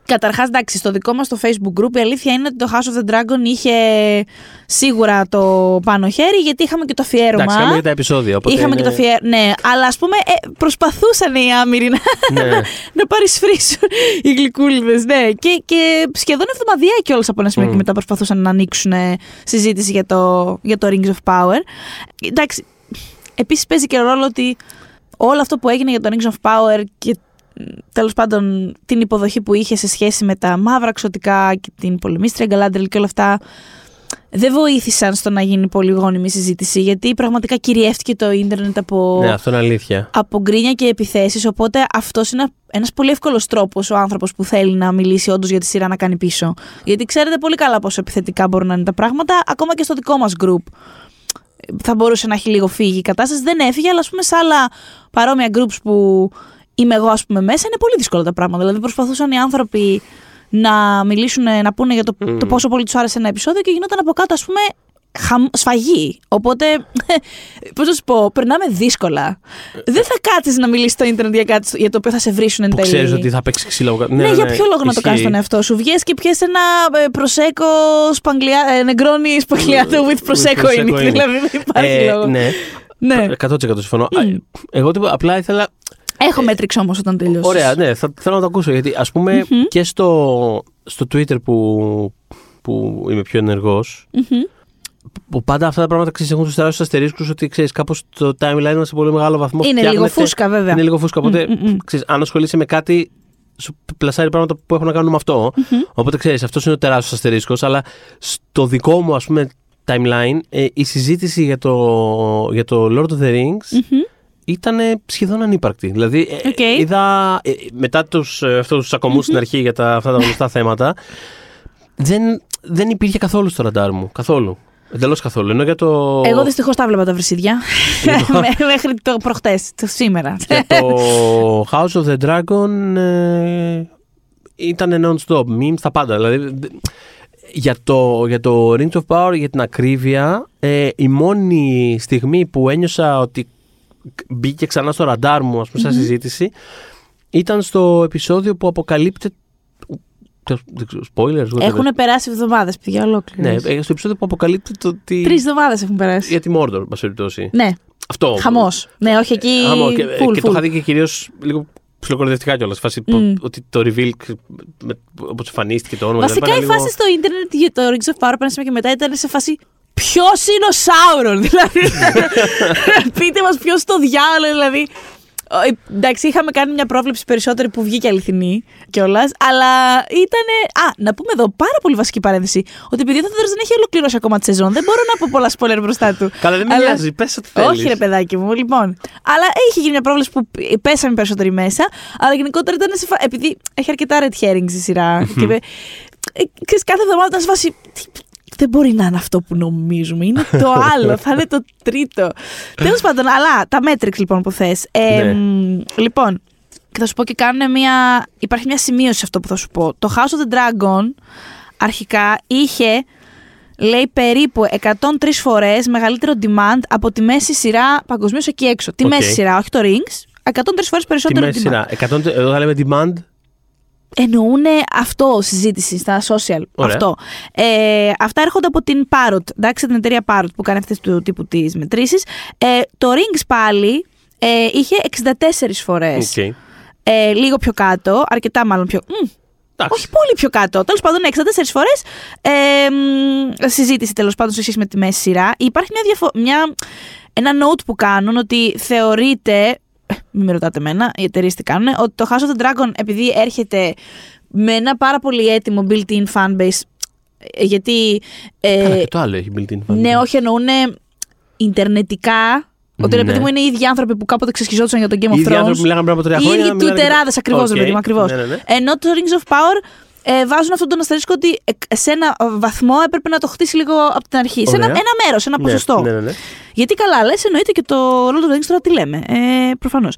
Καταρχάς, εντάξει, στο δικό μας το Facebook group η αλήθεια είναι ότι το House of the Dragon είχε σίγουρα το πάνω χέρι, γιατί είχαμε και το αφιέρωμα. Εντάξει, είχαμε και τα επεισόδια. Οπότε Είχαμε και είναι- το αφιέρωμα. Ναι, αλλά ας πούμε ε, προσπαθούσαν οι άμυροι να, Ναι. να παρισφρήσουν οι γλυκούλιδες. Ναι. Και, και σχεδόν εβδομαδιαία κιόλας από ένα σημείο Μμ. και μετά προσπαθούσαν να ανοίξουν ε, συζήτηση για το, για το Rings of Power. Εντάξει, επίσης παίζει και ρόλο ότι όλο αυτό που έγινε για το Rings of Power και τέλος πάντων την υποδοχή που είχε σε σχέση με τα μαύρα ξωτικά και την πολεμίστρια Γκαλάντρελ και όλα αυτά δεν βοήθησαν στο να γίνει πολύ γόνιμη συζήτηση γιατί πραγματικά κυριεύτηκε το ίντερνετ από Ναι, αυτό είναι αλήθεια. από γκρίνια και επιθέσεις. Οπότε αυτός είναι ένας πολύ εύκολος τρόπος ο άνθρωπος που θέλει να μιλήσει όντως για τη σειρά να κάνει πίσω. Γιατί ξέρετε πολύ καλά πόσο επιθετικά μπορούν να είναι τα πράγματα, ακόμα και στο δικό μας group. Θα μπορούσε να έχει λίγο φύγει η κατάσταση. Δεν έφυγε, αλλά ας πούμε σε άλλα παρόμοια groups που είμαι εγώ, ας πούμε, μέσα, είναι πολύ δύσκολα τα πράγματα. Δηλαδή προσπαθούσαν οι άνθρωποι να μιλήσουν, να πούνε για το, Μμμ. το πόσο πολύ τους άρεσε ένα επεισόδιο και γινόταν από κάτω, ας πούμε, χαμ... σφαγή. Οπότε, πώς να σου πω, περνάμε δύσκολα. Δεν θα κάτσεις να μιλήσεις στο Ιντερνετ για κάτι για το οποίο θα σε βρίσουν εν Που τέλει. ξέρεις ότι θα παίξει ξύλο. Ναι, για ποιο λόγο να το ισχύει. κάνεις τον εαυτό σου; Βγες και πιες ένα ε, προσέκο σπαγκλιά, ε, νεγκρόνι σπαγκλιάτο with προσέκο Prosecco είναι. in it. Δηλαδή δεν υπάρχει Ε, λόγο. Ναι, Ναι. 100% συμφωνώ. Α, Εγώ τίποτα, απλά ήθελα. Έχω μέτρηξ όμως όταν τελειώσεις. Ωραία, ναι, θα, θέλω να το ακούσω. Γιατί ας πουμε και στο, στο Twitter που, που είμαι πιο ενεργός, που πάντα αυτά τα πράγματα ξέρεις, έχουν τους τεράστιου αστερίσκους ότι ξέρεις κάπως το timeline μας σε πολύ μεγάλο βαθμό. Είναι λίγο φτιάχνεται- φούσκα, βέβαια. Είναι λίγο φούσκα. Οπότε, Μμ, μμ, μμ. ξέρεις, αν ασχολείσαι με κάτι, σου πλασάρει πράγματα που έχουν να κάνουν με αυτό. Οπότε ξέρεις, αυτός είναι ο τεράστιος αστερίσκος. Αλλά στο δικό μου, ας πούμε, timeline, ε, η συζήτηση για το, για το Lord of the Rings ήταν σχεδόν ανύπαρκτη. Δηλαδή, ε, Οκ. είδα ε, μετά τους, ε, αυτούς τους τσακωμούς στην αρχή για τα, αυτά τα γνωστά θέματα, δεν, δεν υπήρχε καθόλου στο ραντάρ μου. Καθόλου. Εντελώς καθόλου. Ενώ για το. Εγώ δυστυχώς τα 'βλεπα τα βρισίδια. Μέ- Μέχρι το προχτές, το σήμερα. για το House of the Dragon ε, ήταν non-stop. Memes τα πάντα. Δηλαδή, δ- για το, για το Rings of Power, για την ακρίβεια, ε, η μόνη στιγμή που ένιωσα ότι μπήκε ξανά στο ραντάρ μου, ας πούμε, σαν συζήτηση, ήταν στο επεισόδιο που αποκαλύπτεται. δεν ξέρω, Spoilers, whatever. Έχουν περάσει εβδομάδες, παιδιά, ολόκληρες. Ναι, ε, στο επεισόδιο που αποκαλύπτεται το ότι. Τρεις εβδομάδες έχουν περάσει. Για τη Mordor, μα περιπτώσει. Ναι, Αυτό. χαμός. Ναι, όχι εκεί. Χαμός. Και, full, και το full. είχα δει και κυρίως λίγο ψιλοκορδευτικά κιόλας. Φάση Μμ. ότι το reveal όπως εμφανίστηκε το όνομα. Βασικά ήταν η λίγο- φάση στο ίντερνετ για το Rings of Power από ένα σημείο και μετά ήταν σε φάση Ποιος είναι ο Σάουρον, δηλαδή; Πείτε μας ποιος το διάλογο, δηλαδή. Ο- Εντάξει, είχαμε κάνει μια πρόβλεψη περισσότερη που βγήκε αληθινή κιόλας, αλλά ήταν. Α, να πούμε εδώ πάρα πολύ βασική παρένθεση. Ότι επειδή ο Θόδωρος δεν έχει ολοκληρώσει ακόμα τη σεζόν, δεν μπορώ να πω πολλά spoiler μπροστά του. Καλά, δεν με Αλλά- νοιάζει. Πες ό,τι θέλεις. Όχι, ρε παιδάκι μου, λοιπόν. Αλλά είχε γίνει μια πρόβλεψη που πέσαμε περισσότεροι μέσα. Αλλά γενικότερα ήταν σε φα... Επειδή έχει αρκετά red herrings η σειρά. και με... ε, ξέρεις, κάθε εβδομάδα ήταν σε φάση. «Τι- Δεν μπορεί να είναι αυτό που νομίζουμε. Είναι το άλλο. θα είναι το τρίτο. Τέλος πάντων, αλλά τα metrics λοιπόν που θες. Ναι. Λοιπόν, και θα σου πω και κάνουν μια. Υπάρχει μια σημείωση σε αυτό που θα σου πω. Το House of the Dragon αρχικά είχε λέει περίπου 103 φορές μεγαλύτερο demand από τη μέση σειρά παγκοσμίως εκεί έξω. Τη Οκ. μέση σειρά, όχι το Rings. 103 φορές Τη περισσότερο μέση demand. σειρά. 100, εδώ θα λέμε demand. Εννοούν αυτό συζήτηση στα social. Ωραία. Αυτό. Ε, αυτά έρχονται από την Parrot, εντάξει, την εταιρεία Parrot που κάνει αυτές του τύπου τις μετρήσεις. Ε, το Rings πάλι ε, είχε 64 φορές. Οκ. Ε, λίγο πιο κάτω, αρκετά μάλλον πιο. μ, Εντάξει. όχι πολύ πιο κάτω. Τέλος πάντων, ναι, 64 φορές ε, μ, συζήτηση τέλος πάντων σε σχέση με τη μέση σειρά. Υπάρχει μια, διαφο- μια, ένα note που κάνουν ότι θεωρείται. Ε, Μην με ρωτάτε εμένα, οι εταιρείες τι κάνουν. Ότι το House of the Dragon, επειδή έρχεται με ένα πάρα πολύ έτοιμο built-in fanbase. ε, Γιατί. ε, Καλά, και το άλλο έχει built-in fan. ναι, όχι, εννοούν Ιντερνετικά. Ότι ρε Ναι. παιδί μου είναι οι ίδιοι άνθρωποι που κάποτε ξεσχιζόντουσαν για τον Game Οι of ίδιοι Thrones. άνθρωποι μιλάγαν πριν από τρία Οι χρόνια. ίδιοι μιλάνε- τουιτεράδες ακριβώς, Οκ. ρε παιδί μου, ακριβώς. Ναι, ναι, ναι. Ενώ το Rings of Power ε, βάζουν αυτόν τον αστερίσκο ότι ε, σε ένα βαθμό έπρεπε να το χτίσει λίγο από την αρχή. Σε ένα, Ωραία. ένα μέρος, ένα Ναι, ποσοστό. Ναι, ναι, ναι. Γιατί καλά, λες, εννοείται και το Lord of the Rings τώρα τι λέμε. Ε, Προφανώς.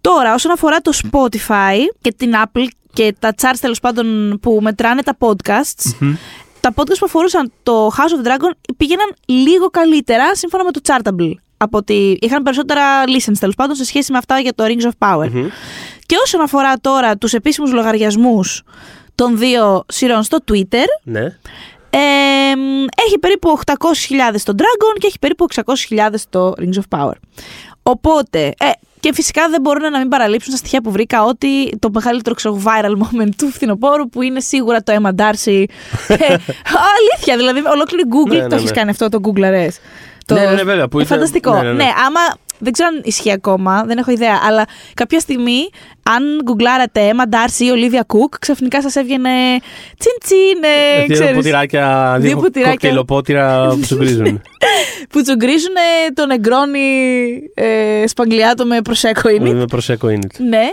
Τώρα, όσον αφορά το Spotify και την Apple και τα charts τέλος πάντων που μετράνε τα podcasts, τα podcasts που αφορούσαν το House of Dragon πήγαιναν λίγο καλύτερα σύμφωνα με το Chartable. Από ότι είχαν περισσότερα listens τέλος πάντων σε σχέση με αυτά για το Rings of Power. Μμμ. Και όσον αφορά τώρα τους επίσημους λογαριασμούς των δύο σειρών στο Twitter, Ναι. ε, έχει περίπου 800.000 το Dragon και έχει περίπου 600.000 το Rings of Power. Οπότε, ε, και φυσικά δεν μπορούν να μην παραλείψουν στα στοιχεία που βρήκα ότι το μεγαλύτερο ξέρω, viral moment του φθινοπόρου που είναι σίγουρα το Emma Darcy. ε, αλήθεια, δηλαδή ολόκληρη Google Ναι, το ναι, έχεις ναι. κάνει αυτό το Google RS. Το... Ναι, ναι, ναι, βέβαια, που ε, ήταν- φανταστικό. ναι, ναι, ναι. άμα δεν ξέρω αν ισχύει ακόμα, δεν έχω ιδέα. Αλλά κάποια στιγμή, αν γκουγκλάρατε Emma Darcy ή Olivia Cook, ξαφνικά σας έβγαινε τσιν τσιν. ε, Δύο ξέρεις, ποτηράκια, Δύο δύο ποτηράκια. κοκτέιλοπότηρα που σου γκρίζουν. που τσουγκρίζουν τον εγκρόνι ε, σπαγγλιάτο με προσέκο είναι. Με προσέκο είναι. ναι.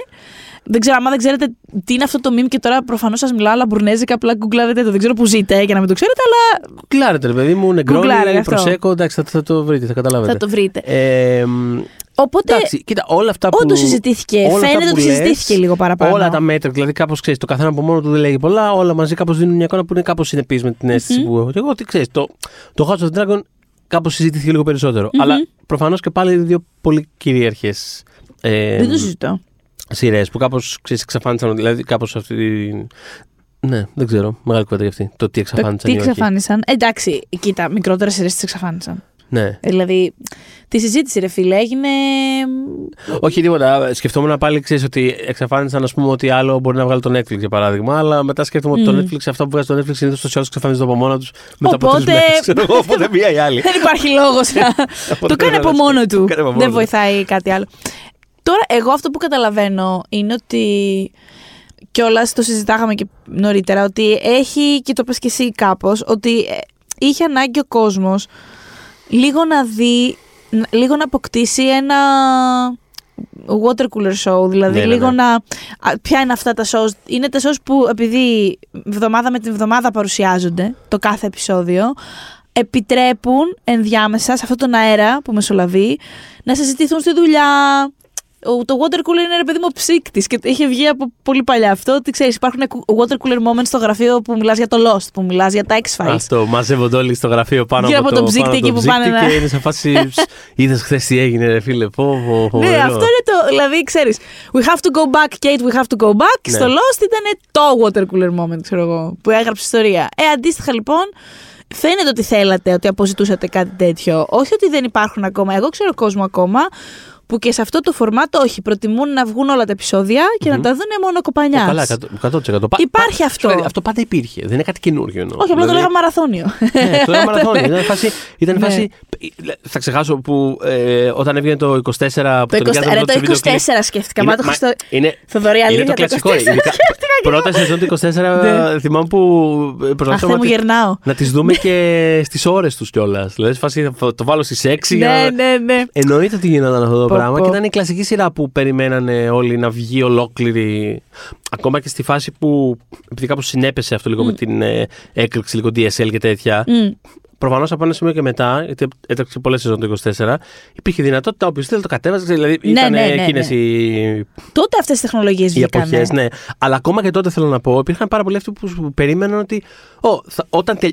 Δεν ξέρω, άμα δεν ξέρετε τι είναι αυτό το meme και τώρα προφανώς σας μιλάω αλλά μπουρνέζικα, απλά γκουγκλάρετε το. Δεν ξέρω που ζείτε για να μην το ξέρετε, αλλά Κλάρετε, ρε παιδί μου, Γκουγκλάρετε νεγκρόνι, αυτό. προσέκο, εντάξει, θα, θα το βρείτε, θα καταλάβετε. θα το βρείτε. Ε, μ, Οπότε Εντάξει, κοίτα, όλα αυτά που. όντως συζητήθηκε. όλα αυτά Φαίνεται που ότι λες, συζητήθηκε λίγο παραπάνω. Όλα τα μέτρα, δηλαδή κάπως ξέρεις, το καθένα από μόνο του δεν λέγει πολλά, όλα μαζί κάπως δίνουν μια εικόνα που είναι κάπως συνεπής με την αισθηση Μμμ. που έχω. Και εγώ τι ξέρεις, το, το House of Dragon κάπως συζητήθηκε λίγο περισσότερο. Αλλά προφανώς και πάλι είναι δύο πολύ κυρίαρχες ε, Δεν το συζητώ. Σειρές που κάπως εξαφάνισαν. Δηλαδή κάπως αυτή. τη- Ναι, δεν ξέρω. Μεγάλη κουβέντα για αυτή. Το τι Το εξαφάνισαν. τι ή όχι. εξαφάνισαν. Εντάξει, κοίτα, μικρότερες σειρές τις εξαφάνισαν. Ναι. Δηλαδή, τη συζήτηση, ρε φίλε, έγινε. Όχι τίποτα. Σκεφτόμουν πάλι ξέρεις ότι εξαφάνισαν ας πούμε, ότι άλλο μπορεί να βγάλει το Netflix για παράδειγμα. Αλλά μετά σκέφτομαι ότι το Μμμ. Netflix, αυτά που βγάζει το Netflix συνήθως τόσο άλλω εξαφανίζονται από μόνα τους μετά από Οπότε- τρει μέρε. Ξέρω εγώ, οπότε μία ή άλλη. Δεν υπάρχει λόγος να. το κάνει από μόνο του. κάνει από μόνο Δεν του. βοηθάει κάτι άλλο. Τώρα, εγώ αυτό που καταλαβαίνω είναι ότι. κιόλας το συζητάγαμε και νωρίτερα, ότι έχει, και το πες και εσύ κάπως, ότι ε, είχε ανάγκη ο κόσμος λίγο να δει, ν- λίγο να αποκτήσει ένα water cooler show, δηλαδή Ναι, ναι, λίγο ναι. να... α, Ποια είναι αυτά τα shows. Είναι τα shows που επειδή εβδομάδα με την εβδομάδα παρουσιάζονται το κάθε επεισόδιο, επιτρέπουν ενδιάμεσα σε αυτόν τον αέρα που μεσολαβεί να συζητηθούν στη δουλειά. Ο- Το water cooler είναι ρε παιδί μου ψύκτης και είχε βγει από πολύ παλιά αυτό. Ότι ξέρεις, υπάρχουν water cooler moments στο γραφείο που μιλάς για το Lost, που μιλάς για τα X-Files. Αυτό, μαζεύονται όλοι στο γραφείο πάνω Γύρω από, από το, τον ψύκτη πάνω από εκεί τον που πάνε ψύκτη να- Και είναι σε φάση. Είδες χθες τι έγινε, ρε φίλε. Πω, πω, πω, Ναι, φοβερό. αυτό είναι το. Δηλαδή, ξέρεις, We have to go back, Kate, we have to go back. Ναι. Στο Lost ήταν το water cooler moment, ξέρω εγώ, που έγραψε ιστορία. Ε, αντίστοιχα λοιπόν, φαίνεται ότι θέλατε, ότι αποζητούσατε κάτι τέτοιο. Όχι ότι δεν υπάρχουν ακόμα. Εγώ ξέρω κόσμο ακόμα που και σε αυτό το φορμάτ όχι. Προτιμούν να βγουν όλα τα επεισόδια και να τα δουν μόνο κοπανιάς. Ω, Καλά, 100%. Πα- Υπάρχει πα- αυτό. δηλαδή, Αυτό πάντα υπήρχε. Δεν είναι κάτι καινούργιο. εννοώ. Όχι, απλά το Δηλαδή, λέγαμε μαραθώνιο. Ναι, το έκανα μαραθώνιο. Ήταν φάση. Ήταν Ναι. φάση θα ξεχάσω που ε, όταν έβγαινε το 24 που Το, τον 20, νοικιάζαμε ρε, πρώτο το σε βίντεο 24 κλιπ. σκέφτηκα. Είναι- Μα το μα- Χριστό... Είναι, Θοδωρή, είναι αλήθεια, το κλασικό. 24 Ειδικά, πρώτα σεζόν του 24 Ναι. θυμάμαι που Αχ, Θεέ προσπαθούμε μου να, γερνάω. να τις δούμε και στις ώρες τους κιόλας. Δηλαδή, σε φάση θα το βάλω στις 6 για Ναι, να... ναι, ναι. Εννοείται ότι γινόταν αυτό το Πω, πράγμα πω. και ήταν η κλασική σειρά που περιμένανε όλοι να βγει ολόκληρη. Ακόμα και στη φάση που, επειδή κάπως συνέπεσε αυτό λίγο με την ε, έκρηξη λίγο DSL και τέτοια, Μμ. Προφανώς από ένα σημείο και μετά, γιατί έτρεξε πολλές σεζόν το 24, υπήρχε δυνατότητα όποιος θέλει το κατέβαζε. Δηλαδή Ναι, ήταν ναι, ναι, εκείνες ναι. οι, Τότε αυτές τις τεχνολογίες οι βγήκαν. εποχές. Ναι. Αλλά ακόμα και τότε θέλω να πω, υπήρχαν πάρα πολλοί αυτοί που, που περίμεναν ότι. Ω, θα, όταν τελ...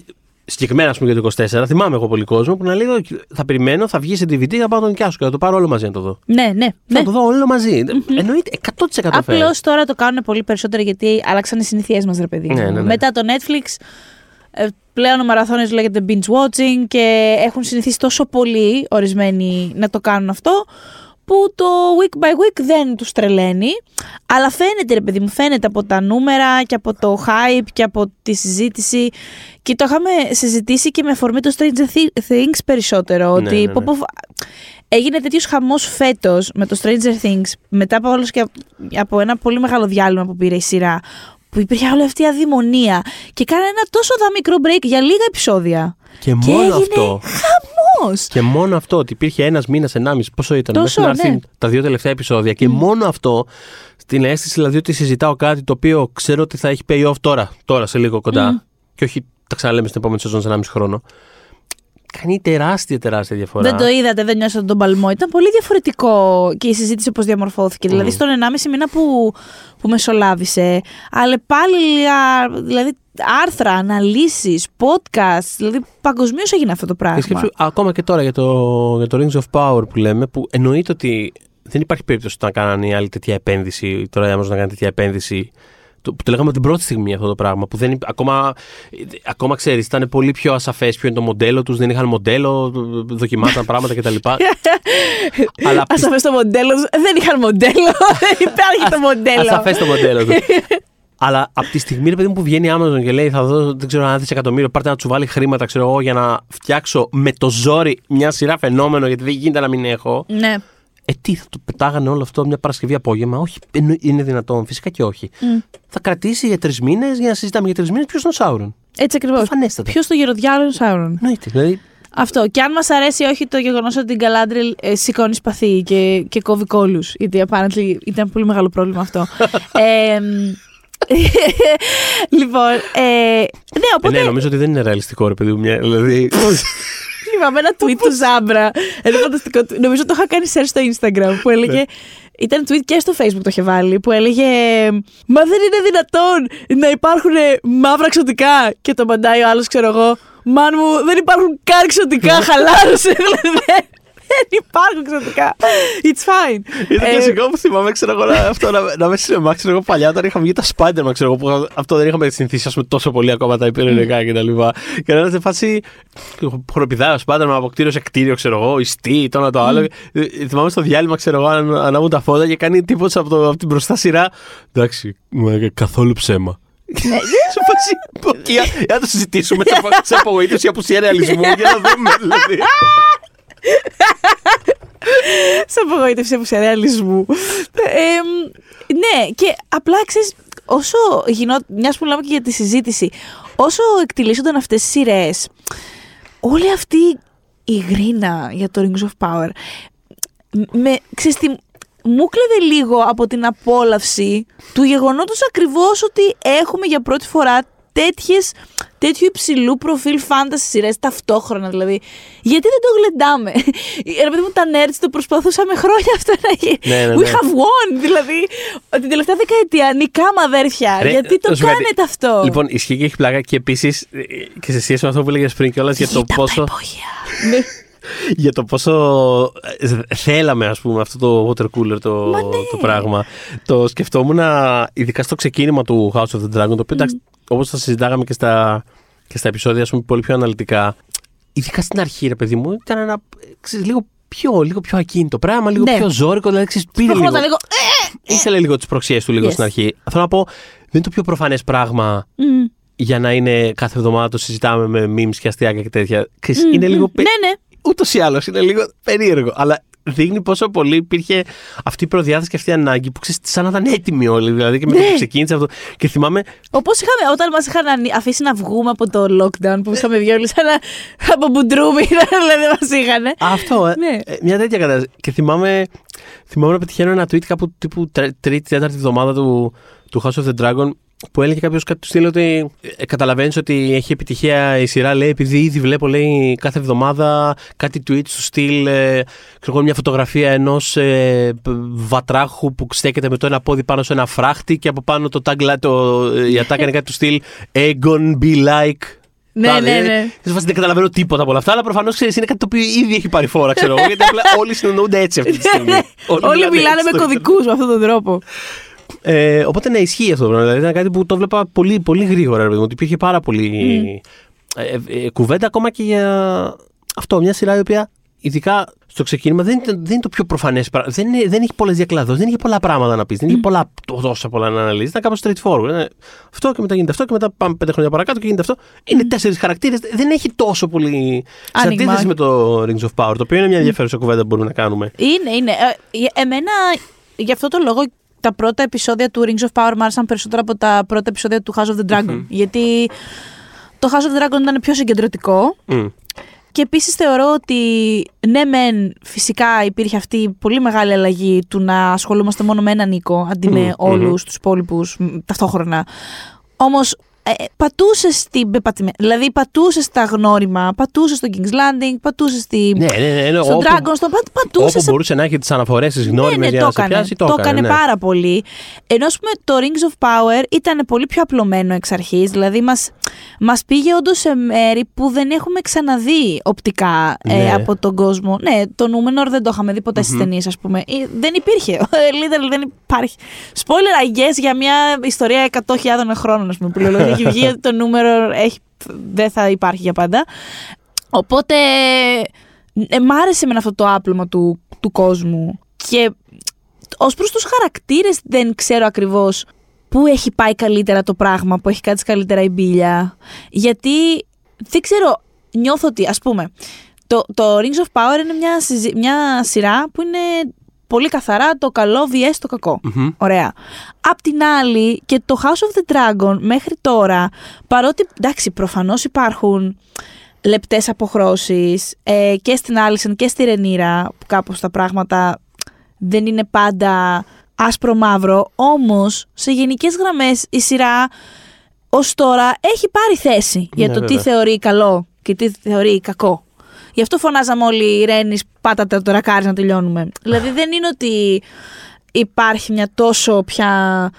Συγκεκριμένα, ας πούμε, για το 24, θυμάμαι εγώ πολύ κόσμο που να λέει: «Ω, Θα περιμένω, θα βγει σε DVD, θα πάω να τον νοικιάσω και θα το πάρω όλο μαζί να το δω. Ναι, ναι. Θα ναι. το δω όλο μαζί. Εννοείται 100% fair. Απλώς τώρα το κάνουν πολύ περισσότερο γιατί άλλαξαν οι συνήθειέ μας, ρε παιδί. Ναι, μου. ναι, ναι. Μετά το Netflix, ε, πλέον ο μαραθώνιος λέγεται binge watching και έχουν συνηθίσει τόσο πολύ ορισμένοι να το κάνουν αυτό που το week by week δεν τους τρελαίνει. Αλλά φαίνεται, ρε παιδί μου, φαίνεται από τα νούμερα και από το hype και από τη συζήτηση. Και το είχαμε συζητήσει και με αφορμή το Stranger Thi- Things περισσότερο. Ναι, ότι ναι, ναι. πω, πω, έγινε τέτοιος χαμός φέτος με το Stranger Things, μετά από όλος και από ένα πολύ μεγάλο διάλειμμα που πήρε η σειρά, που υπήρχε όλη αυτή η αδημονία και κάνανε ένα τόσο δα μικρό break για λίγα επεισόδια. Και Και μόνο έγινε αυτό. χαμός! Και μόνο αυτό ότι υπήρχε ένας μήνας, ενάμιση, πόσο ήταν, Τόσο, μέχρι να έρθει ναι. τα δύο τελευταία επεισόδια. Και μόνο αυτό, στην αίσθηση δηλαδή ότι συζητάω κάτι το οποίο ξέρω ότι θα έχει pay off τώρα, τώρα σε λίγο κοντά. Και όχι τα ξαναλέμε στην επόμενη σεζόν σε 1,5 χρόνο. Κάνει τεράστια, τεράστια διαφορά. Δεν το είδατε, δεν νιώσατε τον παλμό. Ήταν πολύ διαφορετικό και η συζήτηση όπως διαμορφώθηκε. Δηλαδή στον 1,5 μήνα που, που μεσολάβησε, αλλά πάλι α, δηλαδή, άρθρα, αναλύσεις, podcast. Δηλαδή παγκοσμίως έγινε αυτό το Και πράγμα. σκέψου, ακόμα και τώρα για το, για το Rings of Power που λέμε, που εννοείται ότι δεν υπάρχει περίπτωση να κάνανε οι άλλοι τέτοια επένδυση, τώρα η Amazon να κάνει τέτοια επένδυση. Το, που το λέγαμε την πρώτη στιγμή αυτό το πράγμα. Που δεν, υπ- ακόμα, ακόμα ξέρεις, ήταν πολύ πιο ασαφές ποιο είναι το μοντέλο τους, δεν είχαν μοντέλο, δοκιμάσαν πράγματα κτλ. Αλλά Ασαφές το μοντέλο. Δεν είχαν μοντέλο. Δεν υπάρχει το μοντέλο. Ασαφές το μοντέλο τους. Αλλά από τη στιγμή ρε παιδί μου, που βγαίνει η Amazon και λέει θα δω δεν ξέρω, ένα δισεκατομμύριο, πάρτε να του βάλει χρήματα ξέρω εγώ, για να φτιάξω με το ζόρι μια σειρά φαινόμενο γιατί δεν γίνεται να μην έχω. Ναι. Ε, τι, θα το πετάγανε όλο αυτό μια Παρασκευή απόγευμα; Όχι, εννο- είναι δυνατόν, φυσικά και όχι. Θα κρατήσει για τρεις μήνες για να συζητάμε για τρεις μήνες ποιος είναι ο Σάουρον. Έτσι ακριβώς. Προφανέστατα. Ποιος το γεροδιάλογο Σάουρον. Εννοείται. Δηλαδή, Αυτό. Και αν μας αρέσει όχι το γεγονός ότι την Καλάντριλ ε, σηκώνει σπαθί και, και κόβει κόλου. Γιατί apparently ήταν πολύ μεγάλο πρόβλημα αυτό. ε, λοιπόν. Ε, ναι, ε, οπότε. ναι, νομίζω ότι δεν είναι ρεαλιστικό ρε παιδί μου. μια- Δηλαδή, θυμάμαι ένα tweet του Ζάμπρα. Ένα φανταστικό. tweet. Νομίζω το είχα κάνει share στο Instagram που έλεγε. Ήταν tweet και στο facebook το είχε βάλει που έλεγε Μα δεν είναι δυνατόν να υπάρχουν μαύρα ξωτικά Και το μαντάει ο άλλος ξέρω εγώ Μάν μου δεν υπάρχουν καν ξωτικά χαλάρωσε δηλαδή δεν υπάρχουν ξωτικά. It's fine. Ήταν Ε, και σιγά που θυμάμαι, ξέρω εγώ, να- αυτό να, να με σινεμά, ξέρω εγώ, παλιά όταν είχαμε βγει τα Spider-Man, ξέρω εγώ, που αυτό δεν είχαμε συνηθίσει, ας πούμε, τόσο πολύ ακόμα τα υπερενικά και τα λοιπά. Και να είναι σε φάση, χοροπηδάει ο Spider-Man από κτίριο σε κτίριο, ξέρω εγώ, ιστή, το ένα το άλλο. Ε, Θυμάμαι στο διάλειμμα, ξέρω εγώ, αν- ανάβουν τα φώτα και κάνει τίποτα από, το, από την μπροστά σειρά. Εντάξει, μα, καθόλου ψέμα. Ναι. Σε φάση, «OK, για να το συζητήσουμε σε απο- σε απογοήτευση, απουσία ρεαλισμού, για να δούμε, δηλαδή. σε απογοήτευση από σε ρεαλισμού. Ε, μ, ναι, και απλά ξέρεις, όσο γινόταν. Μιας που μιλάμε και για τη συζήτηση, όσο εκτυλίσσονταν αυτές τις σειρές, όλη αυτή η γρίνα για το Rings of Power. μ- Με, ξέρεις τι, μου κλέβε λίγο από την απόλαυση του γεγονότος ακριβώς ότι έχουμε για πρώτη φορά τέτοιες, τέτοιου υψηλού προφίλ φάντασης σειρές ταυτόχρονα δηλαδή. Γιατί δεν το γλεντάμε; Ρε παιδί μου τα nerds το προσπαθούσαμε χρόνια αυτό να γίνει. Ναι, ναι, We ναι. have won. Δηλαδή την τελευταία δεκαετία νικάμε αδέρφια. Ρε, Γιατί το να σου πω κάτι. κάνετε αυτό; Λοιπόν, ισχύει και έχει πλάκα και επίσης και σε σχέση με αυτό που έλεγε πριν κιόλας για το Κοίτα τα πόσο. Υπόγεια. Ναι. για το πόσο ε, θέλαμε, ας πούμε, αυτό το water cooler το, Μα ναι. το πράγμα. Το σκεφτόμουν, ειδικά στο ξεκίνημα του House of the Dragon, το οποίο εντάξει, όπως θα συζητάγαμε και στα, και στα επεισόδια, ας πούμε, πολύ πιο αναλυτικά. Ειδικά στην αρχή, ρε παιδί μου, ήταν ένα, ξέρεις, λίγο πιο, λίγο πιο ακίνητο πράγμα, λίγο Ναι. πιο ζώρικο, δηλαδή, ξέρεις, πήρε λίγο, Προχρώταν λίγο. ε, ήθελε λίγο τις προξιές του λίγο Yes. στην αρχή. Θέλω να πω, δεν είναι το πιο προφανές πράγμα μ, για να είναι κάθε εβδομάδα το συζητάμε με memes και αστείακια και τέτοια. Ξέρεις, μ, είναι μ. λίγο. πε- Ναι, ναι. Ούτως ή άλλως είναι λίγο περίεργο. Αλλά δείχνει πόσο πολύ υπήρχε αυτή η προδιάθεση και αυτή η ανάγκη που ξέρεις, σαν να ήταν έτοιμοι όλοι. Δηλαδή και με το Ναι. που ξεκίνησε αυτό. Και θυμάμαι. Όπως είχαμε, όταν μας είχαν ανοι- αφήσει να βγούμε από το lockdown που είχαμε βγει όλοι σαν να. από μπουντρούμι, δηλαδή μας είχαν. Α, αυτό, ε, Ναι. ε, μια τέτοια κατάσταση. Και θυμάμαι, θυμάμαι να πετυχαίνω ένα tweet κάπου τύπου τρε- τρίτη, τέταρτη εβδομάδα του, του House of the Dragon που έλεγε κάποιος κάτι του στυλ ότι ε, καταλαβαίνεις ότι έχει επιτυχία η σειρά, λέει, επειδή ήδη βλέπω, λέει, κάθε εβδομάδα κάτι tweets του στυλ, ε, ξέρω εγώ, μια φωτογραφία ενός ε, π- βατράχου που στέκεται με το ένα πόδι πάνω σε ένα φράχτη και από πάνω το tagline, το, ε, η ατάκα είναι κάτι του στυλ Egon be like. Ναι, Τάδε. ναι, ναι. Σε φάση δεν καταλαβαίνω τίποτα από όλα αυτά, αλλά προφανώς ξέρεις είναι κάτι το οποίο ήδη έχει πάρει φόρα, ξέρω εγώ. Γιατί απλά όλοι συνεννοούνται έτσι αυτή τη στιγμή. Όλοι μιλάνε έτσι με στο κωδικούς με αυτόν τον τρόπο. Ε, οπότε ναι, ισχύει αυτό το πράγμα. Δηλαδή ήταν κάτι που το βλέπα πολύ, πολύ γρήγορα. Ρε, παιδί μου, ότι υπήρχε πάρα πολύ ε, ε, ε, κουβέντα ακόμα και για αυτό. Μια σειρά η οποία ειδικά στο ξεκίνημα δεν, ήταν- δεν είναι το πιο προφανές. Δεν, είναι- δεν έχει πολλές διακλαδώσεις, δεν είχε πολλά πράγματα να πεις. Δεν είχε πολλά, τόσα πολλά να αναλύσεις. Ήταν κάπως straightforward. Είναι αυτό και μετά γίνεται αυτό και μετά πάμε πέντε χρόνια παρακάτω και γίνεται αυτό. Είναι τέσσερις χαρακτήρες. Δεν έχει τόσο πολύ. Σε Άνοιγμα. αντίθεση με το Rings of Power, το οποίο είναι μια ενδιαφέρουσα κουβέντα που μπορούμε να κάνουμε. Είναι, είναι. Ε, ε, εμένα, γι' αυτό το λόγο, τα πρώτα επεισόδια του Rings of Power μου άρεσαν περισσότερο από τα πρώτα επεισόδια του House of the Dragon. Γιατί το House of the Dragon ήταν πιο συγκεντρωτικό. Μμ. Και επίσης θεωρώ ότι ναι μεν φυσικά υπήρχε αυτή η πολύ μεγάλη αλλαγή του να ασχολούμαστε μόνο με έναν οίκο αντί με Μμμ, όλους τους υπόλοιπους μ, ταυτόχρονα. Όμως ε, πατούσες στην πεπατημένη. Δηλαδή πατούσες στα γνώριμα, πατούσες στο King's Landing, πατούσες στη... Ναι, ναι, ναι. ναι, στον όπου- Dragon, στον πα, πατούσες Όπου μπορούσε να έχει τις αναφορές στι γνώριμε ναι, ναι, για το να σε έκανε. πιάσει, το, το έκανε. έκανε ναι. πάρα πολύ. Ενώ ας πούμε το Rings of Power ήταν πολύ πιο απλωμένο εξ αρχής. Δηλαδή μας, μας πήγε όντως σε μέρη που δεν έχουμε ξαναδεί οπτικά ε, Ναι. από τον κόσμο. Ναι, το Númenor δεν το είχαμε δει ποτέ στις ταινίες ας πούμε. Ε, Δεν υπήρχε. Literally δεν υπάρχει. Spoiler I guess για μια ιστορία 100.000 χρόνων ας πούμε. Που λέω, έχει βγει ότι το Númenor έχει, δεν θα υπάρχει για πάντα. Οπότε ε, μ' άρεσε με αυτό το άπλωμα του, του κόσμου. Και ως προς τους χαρακτήρες δεν ξέρω ακριβώς πού έχει πάει καλύτερα το πράγμα, που έχει κάτσει καλύτερα η μπίλια. Γιατί δεν ξέρω, νιώθω ότι ας πούμε το, το Rings of Power είναι μια, συζη- μια σειρά που είναι πολύ καθαρά το καλό vs το κακό. Μμμ. Ωραία. Απ' την άλλη και το House of the Dragon μέχρι τώρα, παρότι εντάξει προφανώς υπάρχουν λεπτές αποχρώσεις ε, και στην Άλισεν και στη Ρενίρα που κάπως τα πράγματα δεν είναι πάντα άσπρο μαύρο όμως σε γενικές γραμμές η σειρά ως τώρα έχει πάρει θέση για Ναι, το τι βέβαια. θεωρεί καλό και τι θεωρεί κακό. Γι' αυτό φωνάζαμε όλοι οι Ρένις, πάτατε το ρακάρι να τελειώνουμε. δηλαδή δεν είναι ότι υπάρχει μια τόσο πια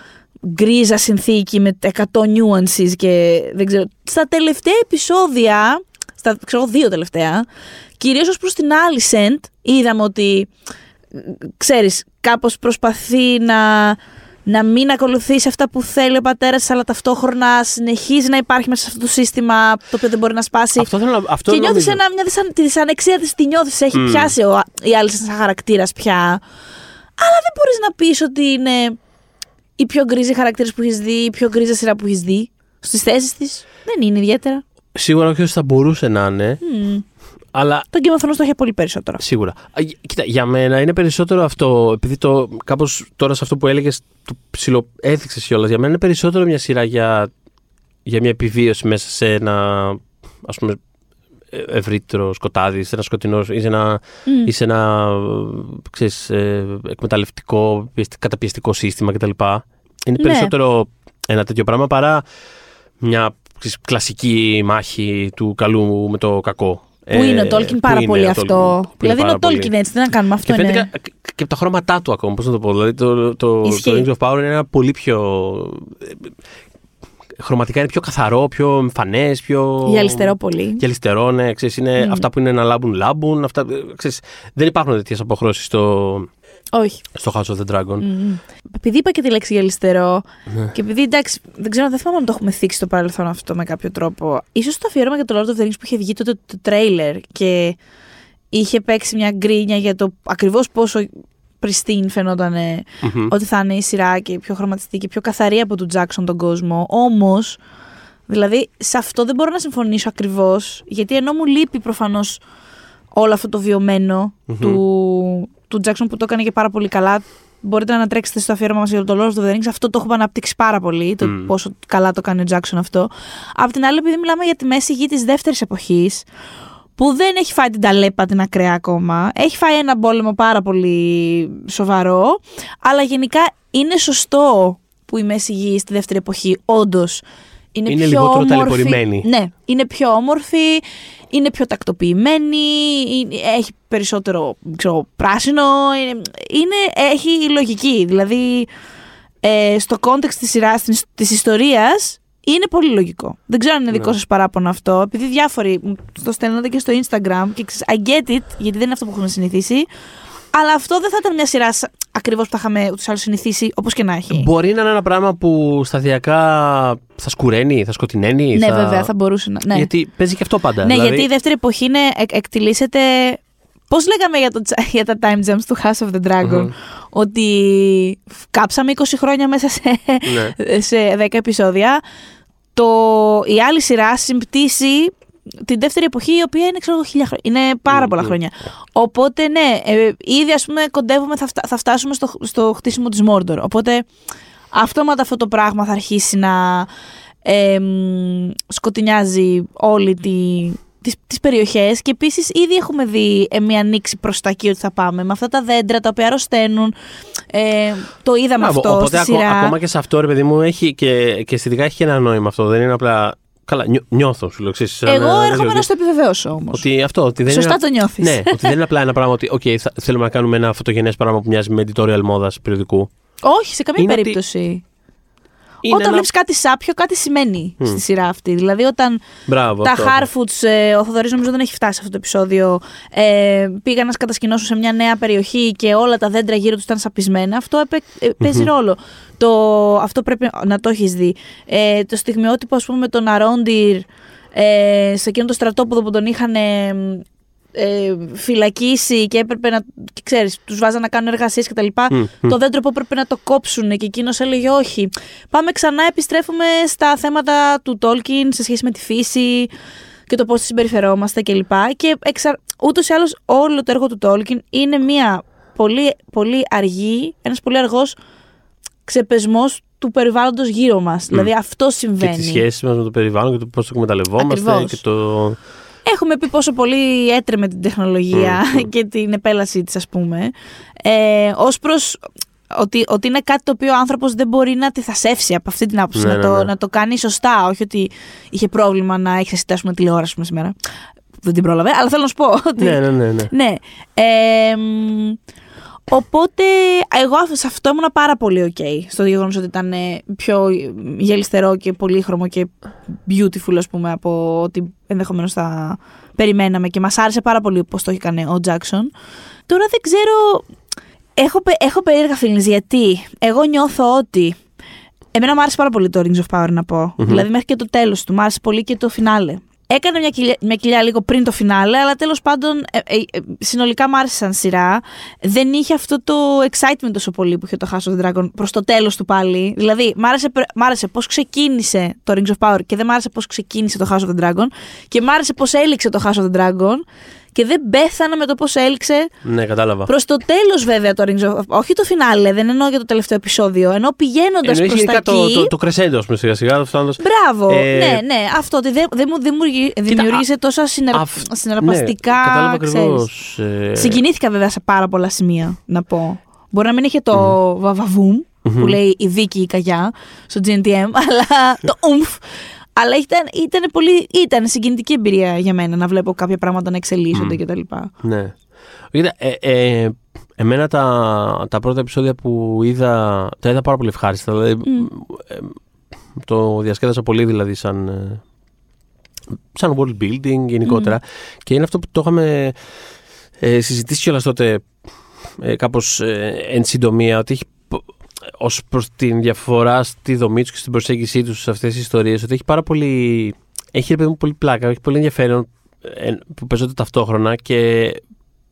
γκρίζα συνθήκη με 100 nuances και δεν ξέρω. Στα τελευταία επεισόδια, στα ξέρω, δύο τελευταία, κυρίως ως προς την Alicent, είδαμε ότι, ξέρεις, κάπως προσπαθεί να, να μην ακολουθήσει αυτά που θέλει ο πατέρας, αλλά ταυτόχρονα συνεχίζει να υπάρχει μέσα σε αυτό το σύστημα το οποίο δεν μπορεί να σπάσει. Αυτό θέλω να. Αυτό και νιώθεις νομίζω. ένα, μια δυσαν, τη δυσανεξία της, τη νιώθεις, έχει Μμ. πιάσει ο, η Alicent σαν χαρακτήρας πια. Αλλά δεν μπορείς να πεις ότι είναι η πιο γκρίζη χαρακτήρας που έχεις δει, η πιο γκρίζα σειρά που έχεις δει. Στις θέσεις της δεν είναι ιδιαίτερα. Σίγουρα όχι όσο θα μπορούσε να είναι, Μμμ. Αλλά Το Game of Thrones το έχει πολύ περισσότερο. Σίγουρα. Α, γ- Κοίτα, για μένα είναι περισσότερο αυτό, επειδή το κάπως τώρα σε αυτό που έλεγες το ψιλοέδειξες κιόλας, για μένα είναι περισσότερο μια σειρά για, για μια επιβίωση μέσα σε ένα ας πούμε ε, ευρύτερο σκοτάδι, σε ένα σκοτεινό ή σε ένα, Μμ. ή σε ένα ε, ξέρεις, ε, εκμεταλλευτικό, πιεστη- καταπιεστικό σύστημα κτλ. Είναι Ναι. περισσότερο ένα τέτοιο πράγμα παρά μια ξέρεις, κλασική μάχη του καλού με το κακό. Που είναι ο Τόλκιν; πάρα πολύ αυτό. Δηλαδή είναι ο Τόλκιν Τόλκιν έτσι, τι να κάνουμε αυτό. και είναι. φαίνεται κα- και από τα χρώματά του ακόμα, πώς να το πω. Δηλαδή το, το, Ισχύει. το Rings of Power είναι ένα πολύ πιο... ε, Χρωματικά είναι πιο καθαρό, πιο εμφανές, πιο. Γυαλιστερό πολύ. Γυαλιστερό, ναι. Ξέρεις, είναι Μμ. αυτά που είναι να λάμπουν, λάμπουν. Αυτά, ε, ξέρεις, δεν υπάρχουν τέτοιες αποχρώσεις στο, Όχι. στο House of the Dragon. Μμμ. Επειδή είπα και τη λέξη γυαλιστερό Ναι. και επειδή εντάξει, δεν ξέρω, δεν θυμάμαι αν το έχουμε θίξει στο παρελθόν αυτό με κάποιο τρόπο. Ίσως το αφιέρωμα για το Lord of the Rings που είχε βγει τότε το τρέιλερ και είχε παίξει μια γκρίνια για το ακριβώς πόσο pristine φαινόταν Μμμ. ότι θα είναι η σειρά και πιο χρωματιστή και πιο καθαρή από τον Τζάξον τον κόσμο. Όμως, δηλαδή, σε αυτό δεν μπορώ να συμφωνήσω ακριβώς, γιατί ενώ μου λείπει προφανώς όλο αυτό το βιωμενο Μμμ. του, του Jackson που το έκανε και πάρα πολύ καλά. Μπορείτε να ανατρέξετε στο αφιέρωμα μας για το Lord of the Rings. Αυτό το έχουμε αναπτύξει πάρα πολύ, το Μμ. πόσο καλά το κάνει ο Jackson αυτό. Απ' την άλλη, επειδή μιλάμε για τη μέση γη της δεύτερης εποχής, που δεν έχει φάει την ταλέπα την ακραία ακόμα. Έχει φάει ένα πόλεμο πάρα πολύ σοβαρό, αλλά γενικά είναι σωστό που η μέση γη στη δεύτερη εποχή όντως είναι, Είναι πιο λιγότερο όμορφη. ταλαιπωρημένη. Ναι, είναι πιο όμορφη, είναι πιο τακτοποιημένη, είναι- έχει περισσότερο ξέρω, πράσινο, είναι, είναι- έχει λογική. Δηλαδή, ε, στο context της σειράς, της, της ιστορίας, είναι πολύ λογικό. Δεν ξέρω αν είναι δικό Ναι. σας παράπονο αυτό, επειδή διάφοροι μου το στέλνατε και στο Instagram και ξέρεις, I get it, γιατί δεν είναι αυτό που έχουμε συνηθίσει, αλλά αυτό δεν θα ήταν μια σειρά σα- ακριβώς που θα είχαμε ούτως ή άλλως συνηθίσει, όπως και να έχει. Μπορεί να είναι ένα πράγμα που σταδιακά θα σκουραίνει, θα σκοτειναίνει. ναι, θα... βέβαια, θα μπορούσε να. Ναι. Γιατί παίζει και αυτό πάντα. Ναι, δηλαδή, γιατί η δεύτερη εποχή είναι, εκ, εκτιλήσεται. Πώς λέγαμε για, το, τσα- για τα time jumps του House of the Dragon, Μμμ. ότι κάψαμε 20 χρόνια μέσα σε, Ναι. σε 10 επεισόδια. Το, η άλλη σειρά συμπτύσσει την δεύτερη εποχή, η οποία είναι ξέρω, εγώ, χίλια χρόνια. Είναι πάρα Μμμ, πολλά μμμ. χρόνια. Οπότε, ναι, ε, ήδη ας πούμε κοντεύουμε, θα, φτα- θα φτάσουμε στο, στο χτίσιμο της Mordor. Οπότε, αυτόματα αυτό το πράγμα θα αρχίσει να ε, μ, σκοτεινιάζει όλη τη, τις, τις περιοχές και επίσης ήδη έχουμε δει ε, μια ανοίξη προς τα εκεί ότι θα πάμε με αυτά τα δέντρα τα οποία αρρωσταίνουν ε, το είδαμε Μπράβο, αυτό Οπότε στη ακο- σειρά ακόμα και σε αυτό, ρε παιδί μου, έχει και, και αισθητικά έχει και ένα νόημα αυτό. Δεν είναι απλά. Καλά, νιώ, νιώθω, σου λέω. ξέρεις, σαν εγώ ένα- έρχομαι ότι- να στο επιβεβαιώσω όμως Ότι αυτό. Ότι δεν σωστά είναι, το νιώθεις Ναι, ότι δεν είναι απλά ένα πράγμα ότι okay, θα, θέλουμε να κάνουμε ένα φωτογενές πράγμα που μοιάζει με editorial μόδας περιοδικού. όχι σε καμία Είναι ότι περίπτωση Είναι όταν ένα... βλέπεις κάτι σάπιο κάτι σημαίνει Μμ. στη σειρά αυτή δηλαδή όταν Μπράβο, τα αυτό. Harfoots, ε, ο Θοδωρής νομίζω δεν έχει φτάσει σε αυτό το επεισόδιο, ε, πήγαν να σκατασκηνώσουν σε μια νέα περιοχή και όλα τα δέντρα γύρω τους ήταν σαπισμένα. Αυτό επε- ε, παίζει Μμμ. ρόλο. Το, αυτό πρέπει να το έχεις δει. Ε, το στιγμιότυπο ας πούμε με τον Αρόντιρ ε, σε εκείνο το στρατόπεδο που τον είχαν ε, ε, φυλακίσει και έπρεπε να, και ξέρεις, τους βάζαν να κάνουν εργασίες κτλ. Μμ, μμ. Το δέντρο που έπρεπε να το κόψουν και εκείνος έλεγε όχι. Πάμε ξανά, επιστρέφουμε στα θέματα του Tolkien σε σχέση με τη φύση και το πώς τη συμπεριφερόμαστε κλπ. Και εξα... ούτως ή άλλως όλο το έργο του Tolkien είναι μια πολύ, πολύ αργή, ένας πολύ αργός ξεπεσμός του περιβάλλοντος γύρω μας. Δηλαδή αυτό Και συμβαίνει. τι σχέσεις μας με το περιβάλλον και το πώς το εκμεταλλευόμαστε. Ακριβώς. Και το... Έχουμε πει πόσο πολύ έτρεμε την τεχνολογία Μμμ, μμμ. και την επέλασή της ας πούμε. Ε, ως προς ότι, ότι είναι κάτι το οποίο ο άνθρωπος δεν μπορεί να τη θασεύσει από αυτή την άποψη, Ναι, να, ναι, το, ναι. να το κάνει σωστά, όχι ότι είχε πρόβλημα να έχει ασυτάσει πούμε, τηλεόραση πούμε, σήμερα. δεν την πρόλαβε, αλλά θέλω να σου πω. Ότι... Ναι, ναι, ναι. ναι. ναι. Ε, μ, οπότε, εγώ σε αυτό ήμουν πάρα πολύ ok. Στο γεγονός ότι ήταν ε, πιο γελιστερό και πολύχρωμο και beautiful, ας πούμε, από ό,τι ενδεχομένως θα περιμέναμε. Και μας άρεσε πάρα πολύ πώς το έχει κάνει ο Τζάξον. Τώρα δεν ξέρω. Έχω, πε- έχω περίεργα feelings γιατί εγώ νιώθω ότι. Εμένα μου άρεσε πάρα πολύ το Rings of Power να πω. Δηλαδή μέχρι και το τέλος του. Μου άρεσε πολύ και το φινάλε. Έκανε μια κοιλιά, μια κοιλιά λίγο πριν το φινάλε, αλλά τέλος πάντων ε, ε, ε, συνολικά μου άρεσε σαν σειρά. Δεν είχε αυτό το excitement τόσο πολύ που είχε το House of the Dragon προς το τέλος του πάλι. Δηλαδή, μ' άρεσε, πρε- μ' άρεσε πώς ξεκίνησε το Rings of Power και δεν μ' άρεσε πώς ξεκίνησε το House of the Dragon. Και μ' άρεσε πώς έληξε το House of the Dragon. Και δεν πέθανα με το πώς έληξε Ναι, κατάλαβα. Προς το τέλος, βέβαια, το Rings of Όχι το φινάλε, δεν εννοώ για το τελευταίο επεισόδιο. Ενώ πηγαίνοντας Εννοείς προς τα γενικά εκεί. το, το, το crescendo, ας πούμε, σιγά σιγά. φτάνοντας- Μπράβο. Ε, ναι, ναι. Αυτό ότι δεν δεν μου δημιουργεί- δημιούργησε τόσα συνερ... Αυ- συναρπαστικά. Ναι, κατάλαβα ξέρεις. ακριβώ. Ε, Συγκινήθηκα βέβαια σε πάρα πολλά σημεία, να πω. Μπορεί να μην είχε το βαβαβούμ που λέει η Δίκη η Καγιά στο GNTM, αλλά το ουμφ. Αλλά ήταν, ήταν, πολύ, ήταν συγκινητική εμπειρία για μένα να βλέπω κάποια πράγματα να εξελίσσονται κτλ. Ναι. Κοίτα, ε, ε, εμένα τα, τα πρώτα επεισόδια που είδα, τα είδα πάρα πολύ ευχάριστα. Δηλαδή, ε, το διασκέδασα πολύ δηλαδή σαν, ε, σαν world building γενικότερα. Και είναι αυτό που το είχαμε ε, συζητήσει κιόλας τότε ε, κάπως ε, εν συντομία, ότι έχει π- ως προς την διαφορά στη δομή τους και στην προσέγγιση τους σε αυτές τις ιστορίες, ότι έχει πάρα πολύ, έχει ρε παιδί μου πολύ πλάκα, έχει πολύ ενδιαφέρον ε, που παίζονται ταυτόχρονα και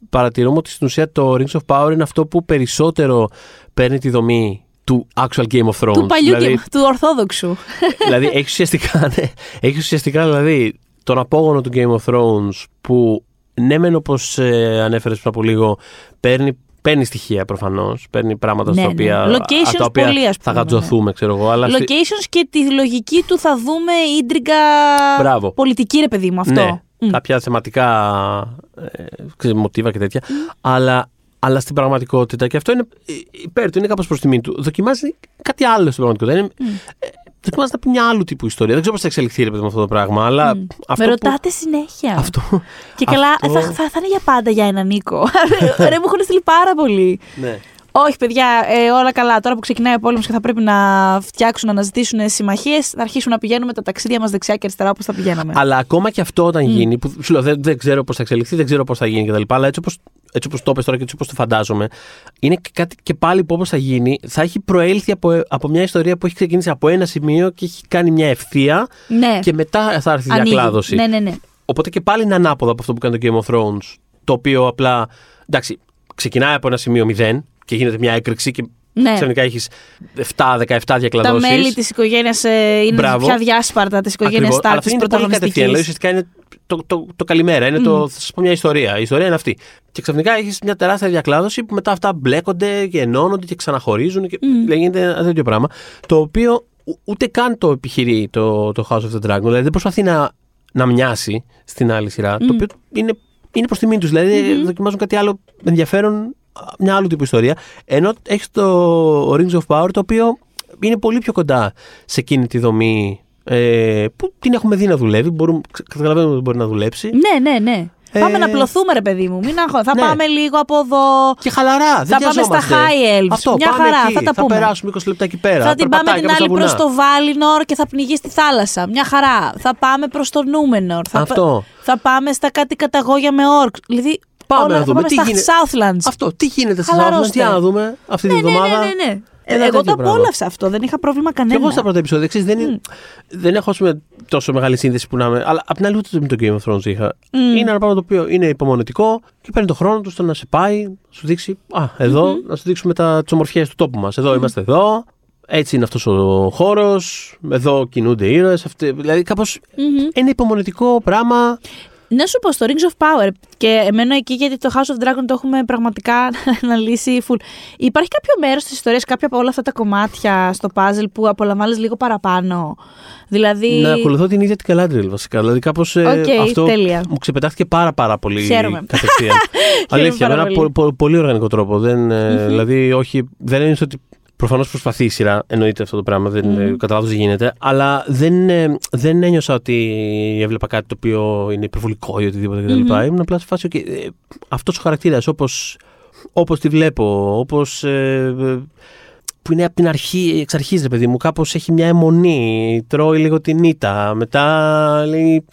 παρατηρούμε ότι στην ουσία το Rings of Power είναι αυτό που περισσότερο παίρνει τη δομή του actual Game of Thrones. Του παλιού δηλαδή, και του Ορθόδοξου. δηλαδή έχει ουσιαστικά, ναι, έχει ουσιαστικά δηλαδή τον απόγονο του Game of Thrones που ναι μεν όπως ε, ανέφερες πριν από λίγο παίρνει, παίρνει στοιχεία προφανώς, παίρνει πράγματα Ναι, στα ναι. οποία, Locations τα οποία πολύ, ας θα πούμε, γατζωθούμε ξέρω εγώ. Αλλά στη- Locations και τη λογική του θα δούμε ίντριγκα Μπράβο. πολιτική, ρε παιδί μου, αυτό. Ναι, Μμ. κάποια θεματικά ε, ξέρεις, μοτίβα και τέτοια. Αλλά, αλλά στην πραγματικότητα, και αυτό είναι ε, υπέρ του, είναι κάπως προς τιμή του, δοκιμάζει κάτι άλλο στην πραγματικότητα. Είναι, ε, δοκιμάζει να πει μια άλλου τύπου ιστορία. Δεν ξέρω πώς θα εξελιχθεί ρε παιδί μου αυτό το πράγμα, αλλά αυτό Με που- ρωτάτε συνέχεια. Αυτό, Και καλά, αυτό- θα, θα, θα είναι για πάντα για έναν Νίκο. Ρε, μου έχουν στείλει πάρα πολύ. ναι. Όχι, παιδιά, ε, όλα καλά. Τώρα που ξεκινάει ο πόλεμος και θα πρέπει να φτιάξουν, να αναζητήσουν συμμαχίες, θα αρχίσουν να πηγαίνουμε τα ταξίδια μας δεξιά και αριστερά όπως θα πηγαίναμε. Αλλά ακόμα και αυτό όταν γίνει, που σου λέω δεν, δεν ξέρω πώς θα εξελιχθεί, δεν ξέρω πώς θα γίνει κτλ. Αλλά έτσι όπως έτσι όπως το είπες τώρα και έτσι όπως το φαντάζομαι, είναι και κάτι και πάλι που όπως θα γίνει, θα έχει προέλθει από, από μια ιστορία που έχει ξεκινήσει από ένα σημείο και έχει κάνει μια ευθεία ναι, και μετά θα έρθει η ανοίγει. διακλάδωση. Ναι, ναι, ναι. Οπότε και πάλι είναι ανάποδα από αυτό που κάνει το Game of Thrones. Το οποίο απλά. Εντάξει, ξεκινάει από ένα σημείο 0 και γίνεται μια έκρηξη και Ναι. ξαφνικά έχεις 7-17 Τα διακλαδώσεις. μέλη της οικογένειας είναι Μπράβο. πια διάσπαρτα της οικογένειας Ακριβώς. Αλλά Στάρκ, αυτό τη είναι πολύ κατευθείαν. Δηλαδή πρωταγωνιστική. ουσιαστικά είναι το, το, το καλημέρα. Είναι το, θα σας πω μια ιστορία. Η ιστορία είναι αυτή. Και ξαφνικά έχεις μια τεράστια διακλάδωση που μετά αυτά μπλέκονται και ενώνονται και ξαναχωρίζουν. Και λέγεται ένα τέτοιο πράγμα. Το οποίο ου- ούτε καν το επιχειρεί το, το House of the Dragon. Δηλαδή δεν προσπαθεί να, να μοιάσει στην άλλη σειρά. Το οποίο είναι, είναι προς τιμή τους. Δηλαδή δοκιμάζουν κάτι άλλο ενδιαφέρον, μια άλλου τύπου ιστορία. Ενώ έχεις το Rings of Power το οποίο είναι πολύ πιο κοντά σε εκείνη τη δομή ε, που την έχουμε δει να δουλεύει. Μπορούμε, ξε- καταλαβαίνουμε ότι μπορεί να δουλέψει. Ναι, ναι, ναι. Ε, Πάμε να πλωθούμε, ρε παιδί μου. Μην αγχώ. Θα ναι. πάμε λίγο από εδώ. Και χαλαρά, δεν Θα πάμε στα βιαζόμαστε. high elves. Αυτό, Μια πάμε χαρά, εκεί, θα τα πούμε. περάσουμε 20 λεπτά εκεί πέρα. Θα την πάμε περπατάει την κάπου άλλη στα προς βουνά. το Βάλινορ και θα πνιγείς στη θάλασσα. Μια χαρά. Θα πάμε προς το Νούμενορ. Θα, Αυτό. θα πάμε στα κάτι καταγόγια με όρκ. Δηλαδή. Πάμε όλα- να θα δούμε πάμε τι στα γίνεται. Southlands. Αυτό, τι γίνεται στα Χαλαρώστε. Southlands, για να δούμε αυτή ναι, την ναι, εβδομάδα. ναι, ναι, ναι. Ένα Εγώ το τέτοιο πράγμα. απόλαυσα αυτό. Δεν είχα πρόβλημα Και κανένα. εγώ στα πρώτα επεισόδια, εξής, δεν, είναι- δεν έχω ας πούμε, τόσο μεγάλη σύνδεση που να είμαι. Αλλά απ' την άλλη, ούτε με το Game of Thrones είχα. Είναι ένα πράγμα το οποίο είναι υπομονετικό και παίρνει τον χρόνο του στο να σε πάει, να σου δείξει. Α, εδω να σου δείξουμε τι ομορφιέ του τόπου μας. Εδώ είμαστε εδώ. Έτσι είναι αυτός ο χώρος. Εδώ κινούνται οι ήρωες. Δηλαδή, κάπως είναι υπομονετικό πράγμα. Να σου πω στο Rings of Power και εμένα εκεί γιατί το House of Dragon το έχουμε πραγματικά αναλύσει full. Υπάρχει κάποιο μέρος της ιστορίας, κάποια από όλα αυτά τα κομμάτια στο puzzle που απολαμβάνεις λίγο παραπάνω; Δηλαδή. Να ακολουθώ την ίδια την Γκαλάντριελ βασικά. Δηλαδή, κάπως Οκ, αυτό τέλεια. μου ξεπετάχθηκε πάρα, πάρα πολύ Χαίρομαι. κατευθείαν. Αλήθεια, με πάρα ένα πολύ. πο- πο- πολύ οργανικό τρόπο. Δεν, ε, Δηλαδή, όχι, δεν είναι ότι Προφανώς προσπαθεί η σειρά, εννοείται αυτό το πράγμα, δεν, Μμμ. mm. κατά λάθος δεν γίνεται. Αλλά δεν, ε, δεν ένιωσα ότι έβλεπα κάτι το οποίο είναι υπερβολικό ή οτιδήποτε κτλ. Μμμ. Ήμουν απλά σε φάση, okay, ε, αυτός ο χαρακτήρας, όπως όπως τη βλέπω, όπως. που είναι από την αρχή, εξ αρχής ρε παιδί μου, κάπως έχει μια αιμονή, τρώει λίγο την ήττα, μετά λέει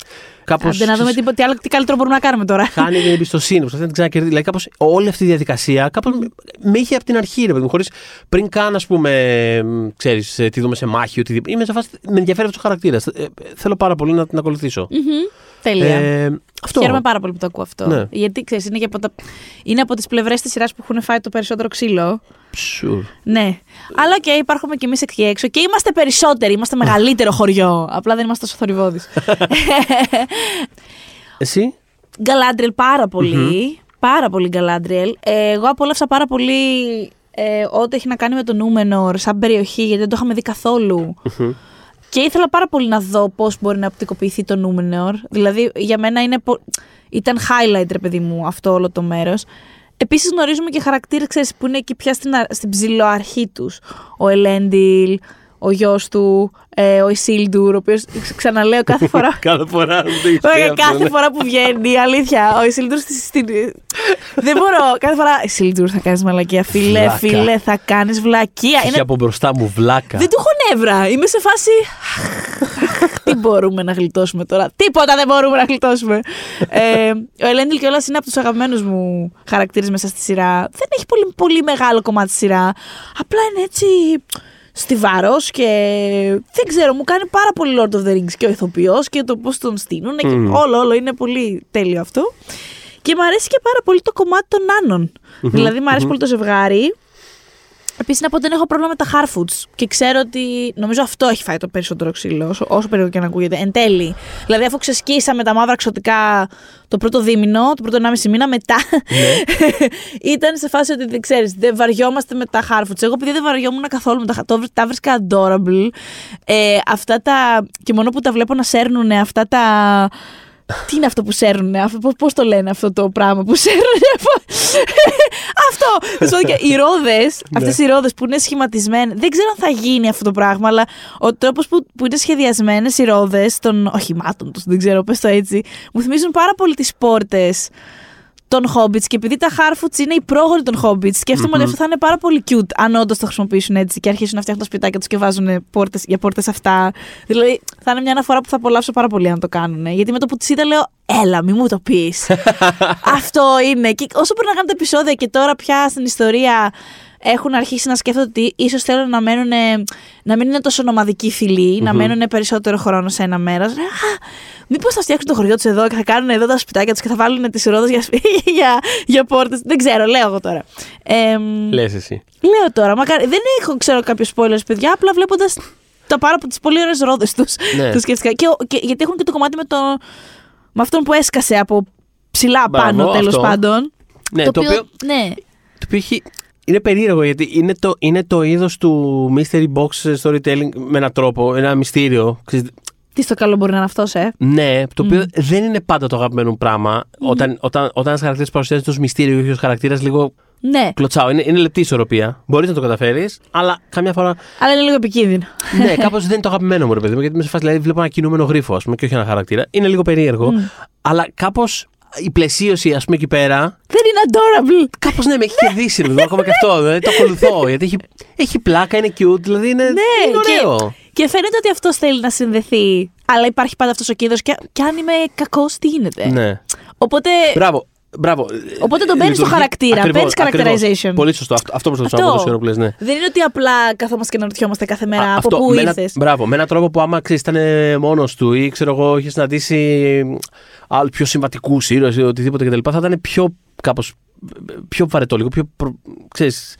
κάπως... Άντε να δούμε τι, τι, άλλο, τι καλύτερο μπορούμε να κάνουμε τώρα. Χάνει την εμπιστοσύνη, προσπαθεί να την ξανακερδίσει. Δηλαδή, κάπως, όλη αυτή η διαδικασία κάπως με είχε από την αρχή, ρε παιδί μου, χωρίς πριν καν, ας πούμε, ξέρεις, ε, τι δούμε σε μάχη, οτιδήποτε. Είμαι σε φάση, με ενδιαφέρει αυτός ο χαρακτήρας. θέλω πάρα πολύ να την ακολουθήσω. Μμμ. Τέλεια. Ε, αυτό. Χαίρομαι πάρα πολύ που το ακούω αυτό. Ναι. Γιατί ξέρεις, είναι, και από τα... είναι από τις πλευρές της σειράς που έχουν φάει το περισσότερο ξύλο. Sure. Ναι. Αλλά και υπάρχουμε κι εμείς εκεί έξω και είμαστε περισσότεροι. Είμαστε μεγαλύτερο χωριό. Απλά δεν είμαστε τόσο θορυβόδει. Εσύ; Γκαλάντριελ πάρα πολύ. Πάρα πολύ Γκαλάντριελ. Ε, εγώ απόλαυσα πάρα πολύ ε, ό,τι έχει να κάνει με το Νούμενορ σαν περιοχή, γιατί δεν το είχαμε δει καθόλου. Και ήθελα πάρα πολύ να δω πώς μπορεί να οπτικοποιηθεί το Νούμενορ. Δηλαδή, για μένα είναι πο- ήταν highlight, ρε παιδί μου, αυτό όλο το μέρος. Επίσης, γνωρίζουμε και χαρακτήρε που είναι εκεί πια στην, α- στην ψηλοαρχή τους. Ο Ελέντιλ, ο γιος του, ε, ο Ισίλντουρ, ο οποίος ξαναλέω κάθε φορά. Κάθε φορά. δεν το έχεις πει Ωραία, αυτό, κάθε ναι. φορά που βγαίνει, η αλήθεια. Ο Ισίλντουρ στη. στην- Δεν μπορώ. Κάθε φορά. Ισίλντουρ θα κάνεις μαλακία. Φίλε, Βλάκα. φίλε, θα κάνεις βλακία. Είχε Είναι... από μπροστά μου βλάκα. Δεν του έχω νεύρα. Είμαι σε φάση. Τι μπορούμε να γλιτώσουμε τώρα; Τίποτα δεν μπορούμε να γλιτώσουμε. ε, ο Ελέντιλ κιόλα είναι από τους αγαπημένους μου χαρακτήρες μέσα στη σειρά. Δεν έχει πολύ, πολύ μεγάλο κομμάτι στη σειρά. Απλά είναι έτσι στιβαρό και δεν ξέρω, μου κάνει πάρα πολύ Lord of the Rings και ο ηθοποιός και το πώς τον στείλουν. και Μμμ. όλο, όλο είναι πολύ τέλειο αυτό. Και μου αρέσει και πάρα πολύ το κομμάτι των άνων. Δηλαδή, μου αρέσει πολύ το ζευγάρι. Επίσης, να πω ότι δεν έχω πρόβλημα με τα Harfoots. Και ξέρω ότι. Νομίζω αυτό έχει φάει το περισσότερο ξύλο, όσο, όσο περίεργο και να ακούγεται. Εν τέλει. Δηλαδή, αφού ξεσκίσαμε τα μαύρα ξωτικά το πρώτο δίμηνο, το πρώτο 1,5 μήνα, μετά. ήταν σε φάση ότι δεν ξέρεις, δεν βαριόμαστε με τα Harfoots. Εγώ, επειδή δεν βαριόμουν καθόλου με τα το, τα βρίσκα adorable. Ε, αυτά τα. και μόνο που τα βλέπω να σέρνουν αυτά τα. Τι είναι αυτό που σέρνουνε, αυτό, πώς, πώς το λένε αυτό το πράγμα που σέρνουνε. αυτό. Τέλος πάντων, και οι ρόδες, αυτές οι ρόδες που είναι σχηματισμένες, δεν ξέρω αν θα γίνει αυτό το πράγμα, αλλά ο τρόπος που, που είναι σχεδιασμένες οι ρόδες των οχημάτων τους, δεν ξέρω, πες το έτσι, μου θυμίζουν πάρα πολύ τις πόρτες των Hobbits και επειδή τα Harfoots είναι οι πρόγονοι των Hobbits, σκέφτομαι ότι αυτό θα είναι πάρα πολύ cute αν όντως το χρησιμοποιήσουν έτσι και αρχίσουν να φτιάχνουν τα σπιτάκια τους και βάζουν πόρτες, για πόρτες αυτά. Δηλαδή θα είναι μια αναφορά που θα απολαύσω πάρα πολύ αν το κάνουν. Γιατί με το που τι είδα λέω, Έλα, μη μου το πεις. αυτό είναι. Και όσο περνάγανε τα επεισόδια και τώρα πια στην ιστορία έχουν αρχίσει να σκέφτονται ότι ίσως θέλουν να μένουν. να μην είναι τόσο νομαδικοί φιλοί, να μένουν περισσότερο χρόνο σε ένα μέρος. Μήπως θα φτιάξουν το χωριό τους εδώ και θα κάνουν εδώ τα σπιτάκια τους και θα βάλουν τις ρόδες για, για, για πόρτες. Δεν ξέρω, λέω εγώ τώρα. Ε, Λες εσύ. Λέω τώρα, μακάρι. Δεν έχω ξέρω κάποιο spoilers, παιδιά, απλά βλέποντας τα πάρα από τις πολύ ωραίες ρόδες τους. Ναι. το σκέφτηκα. Και, και, γιατί έχουν και το κομμάτι με, το, με αυτόν που έσκασε από ψηλά Μπράβο, πάνω, τέλος αυτό. πάντων. Ναι, το, οποίο, ναι. το οποίο έχει, είναι περίεργο γιατί είναι το, είναι το είδος του mystery box storytelling με έναν τρόπο, ένα μυστήριο. Ξέρεις, Τι στο καλό μπορεί να είναι αυτός, ε; Ναι, το οποίο δεν είναι πάντα το αγαπημένο μου πράγμα. Όταν, όταν, όταν ένας χαρακτήρας παρουσιάζεται ως μυστήριο ή ως χαρακτήρας λίγο Ναι, κλωτσάω. Είναι, είναι λεπτή ισορροπία. Μπορείς να το καταφέρεις, αλλά καμιά φορά. αλλά είναι λίγο επικίνδυνο. ναι, κάπως δεν είναι το αγαπημένο μου, ρε παιδί μου. Γιατί με σε φάση δηλαδή, βλέπω ένα κινούμενο γρίφο, ας πούμε, και όχι ένα χαρακτήρα. Είναι λίγο περίεργο. Αλλά κάπως η πλαισίωση, ας πούμε, εκεί πέρα. Δεν είναι adorable. Κάπως ναι, με έχει κερδίσει, ρε παιδί μου. Ακόμα και αυτό. Δηλαδή, το ακολουθώ. Γιατί έχει, έχει πλάκα, είναι cute, δηλαδή είναι, Ναι, είναι ωραίο. και, και φαίνεται ότι αυτός θέλει να συνδεθεί. Αλλά υπάρχει πάντα αυτός ο κίνδυνος. Και, και αν είμαι κακός, τι γίνεται; Ναι. Οπότε. Μπράβο. Μπράβο. Οπότε τον παίρνεις στο Λειτουργεί- χαρακτήρα, ακριβώς, παίρνεις ακριβώς. characterization. Πολύ σωστό. Αυτό, αυτό προσπαθούσα να πω τόσο ώρα που λες, ναι. Δεν είναι ότι απλά καθόμαστε και να ρωτιόμαστε κάθε μέρα Α, από αυτό, πού με ένα- ήρθες. Μπράβο, με έναν τρόπο που άμα ξέρεις, ήταν μόνος του ή ξέρω εγώ, είχες συναντήσει άλλου πιο συμβατικούς ήρωες ή οτιδήποτε κτλ. Θα ήταν πιο κάπως, πιο βαρετό, λίγο πιο. Προ, ξέρεις,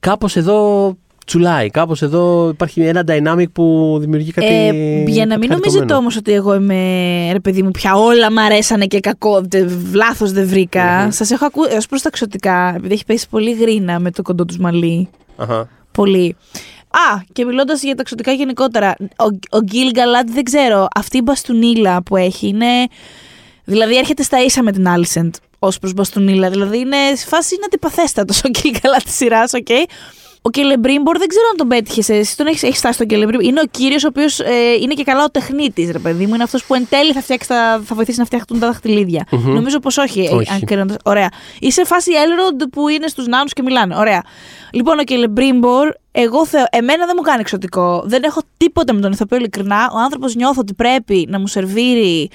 κάπως εδώ τσουλάει. Κάπως εδώ υπάρχει ένα dynamic που δημιουργεί κάτι. Ε, για να μην κάτι νομίζετε χαριτωμένο. όμως ότι εγώ είμαι ρε παιδί μου, πια όλα μ' αρέσανε και κακό, λάθος δεν βρήκα. Σας έχω ακούσει ω προς τα εξωτικά, επειδή έχει πέσει πολύ γρίνα με το κοντό του μαλλί. Αχα. Πολύ. Α, και μιλώντας για τα εξωτικά γενικότερα, ο, ο Γκιλ Γκάλαντ δεν ξέρω, αυτή η μπαστουνίλα που έχει είναι Δηλαδή έρχεται στα ίσα με την Άλισεντ ως προς Μπαστουνίλα. Δηλαδή είναι φάση είναι αντιπαθέστατος ο Γκιλ Γκάλαντ της σειράς, οκ. Ο Κελεμπρίμπορ δεν ξέρω αν τον πέτυχες. Εσύ τον έχεις έχεις φτάσει τον Κελεμπρίμπορ. Είναι ο κύριος ο οποίος ε, είναι και καλά ο τεχνίτης, ρε παιδί μου. Είναι αυτός που εν τέλει θα, φτιάξει, θα, θα βοηθήσει να φτιαχτούν τα δαχτυλίδια. Νομίζω πως όχι. ε, Όχι. αν κρίνοντας. Ωραία. Είσαι φάση Elrond που είναι στους νάνους και μιλάνε. Ωραία. Λοιπόν, ο Κελεμπρίμπορ, εγώ θεω, εμένα δεν μου κάνει εξωτικό. Δεν έχω τίποτα με τον ηθοποιό ειλικρινά. Ο άνθρωπος νιώθω ότι πρέπει να μου σερβίρει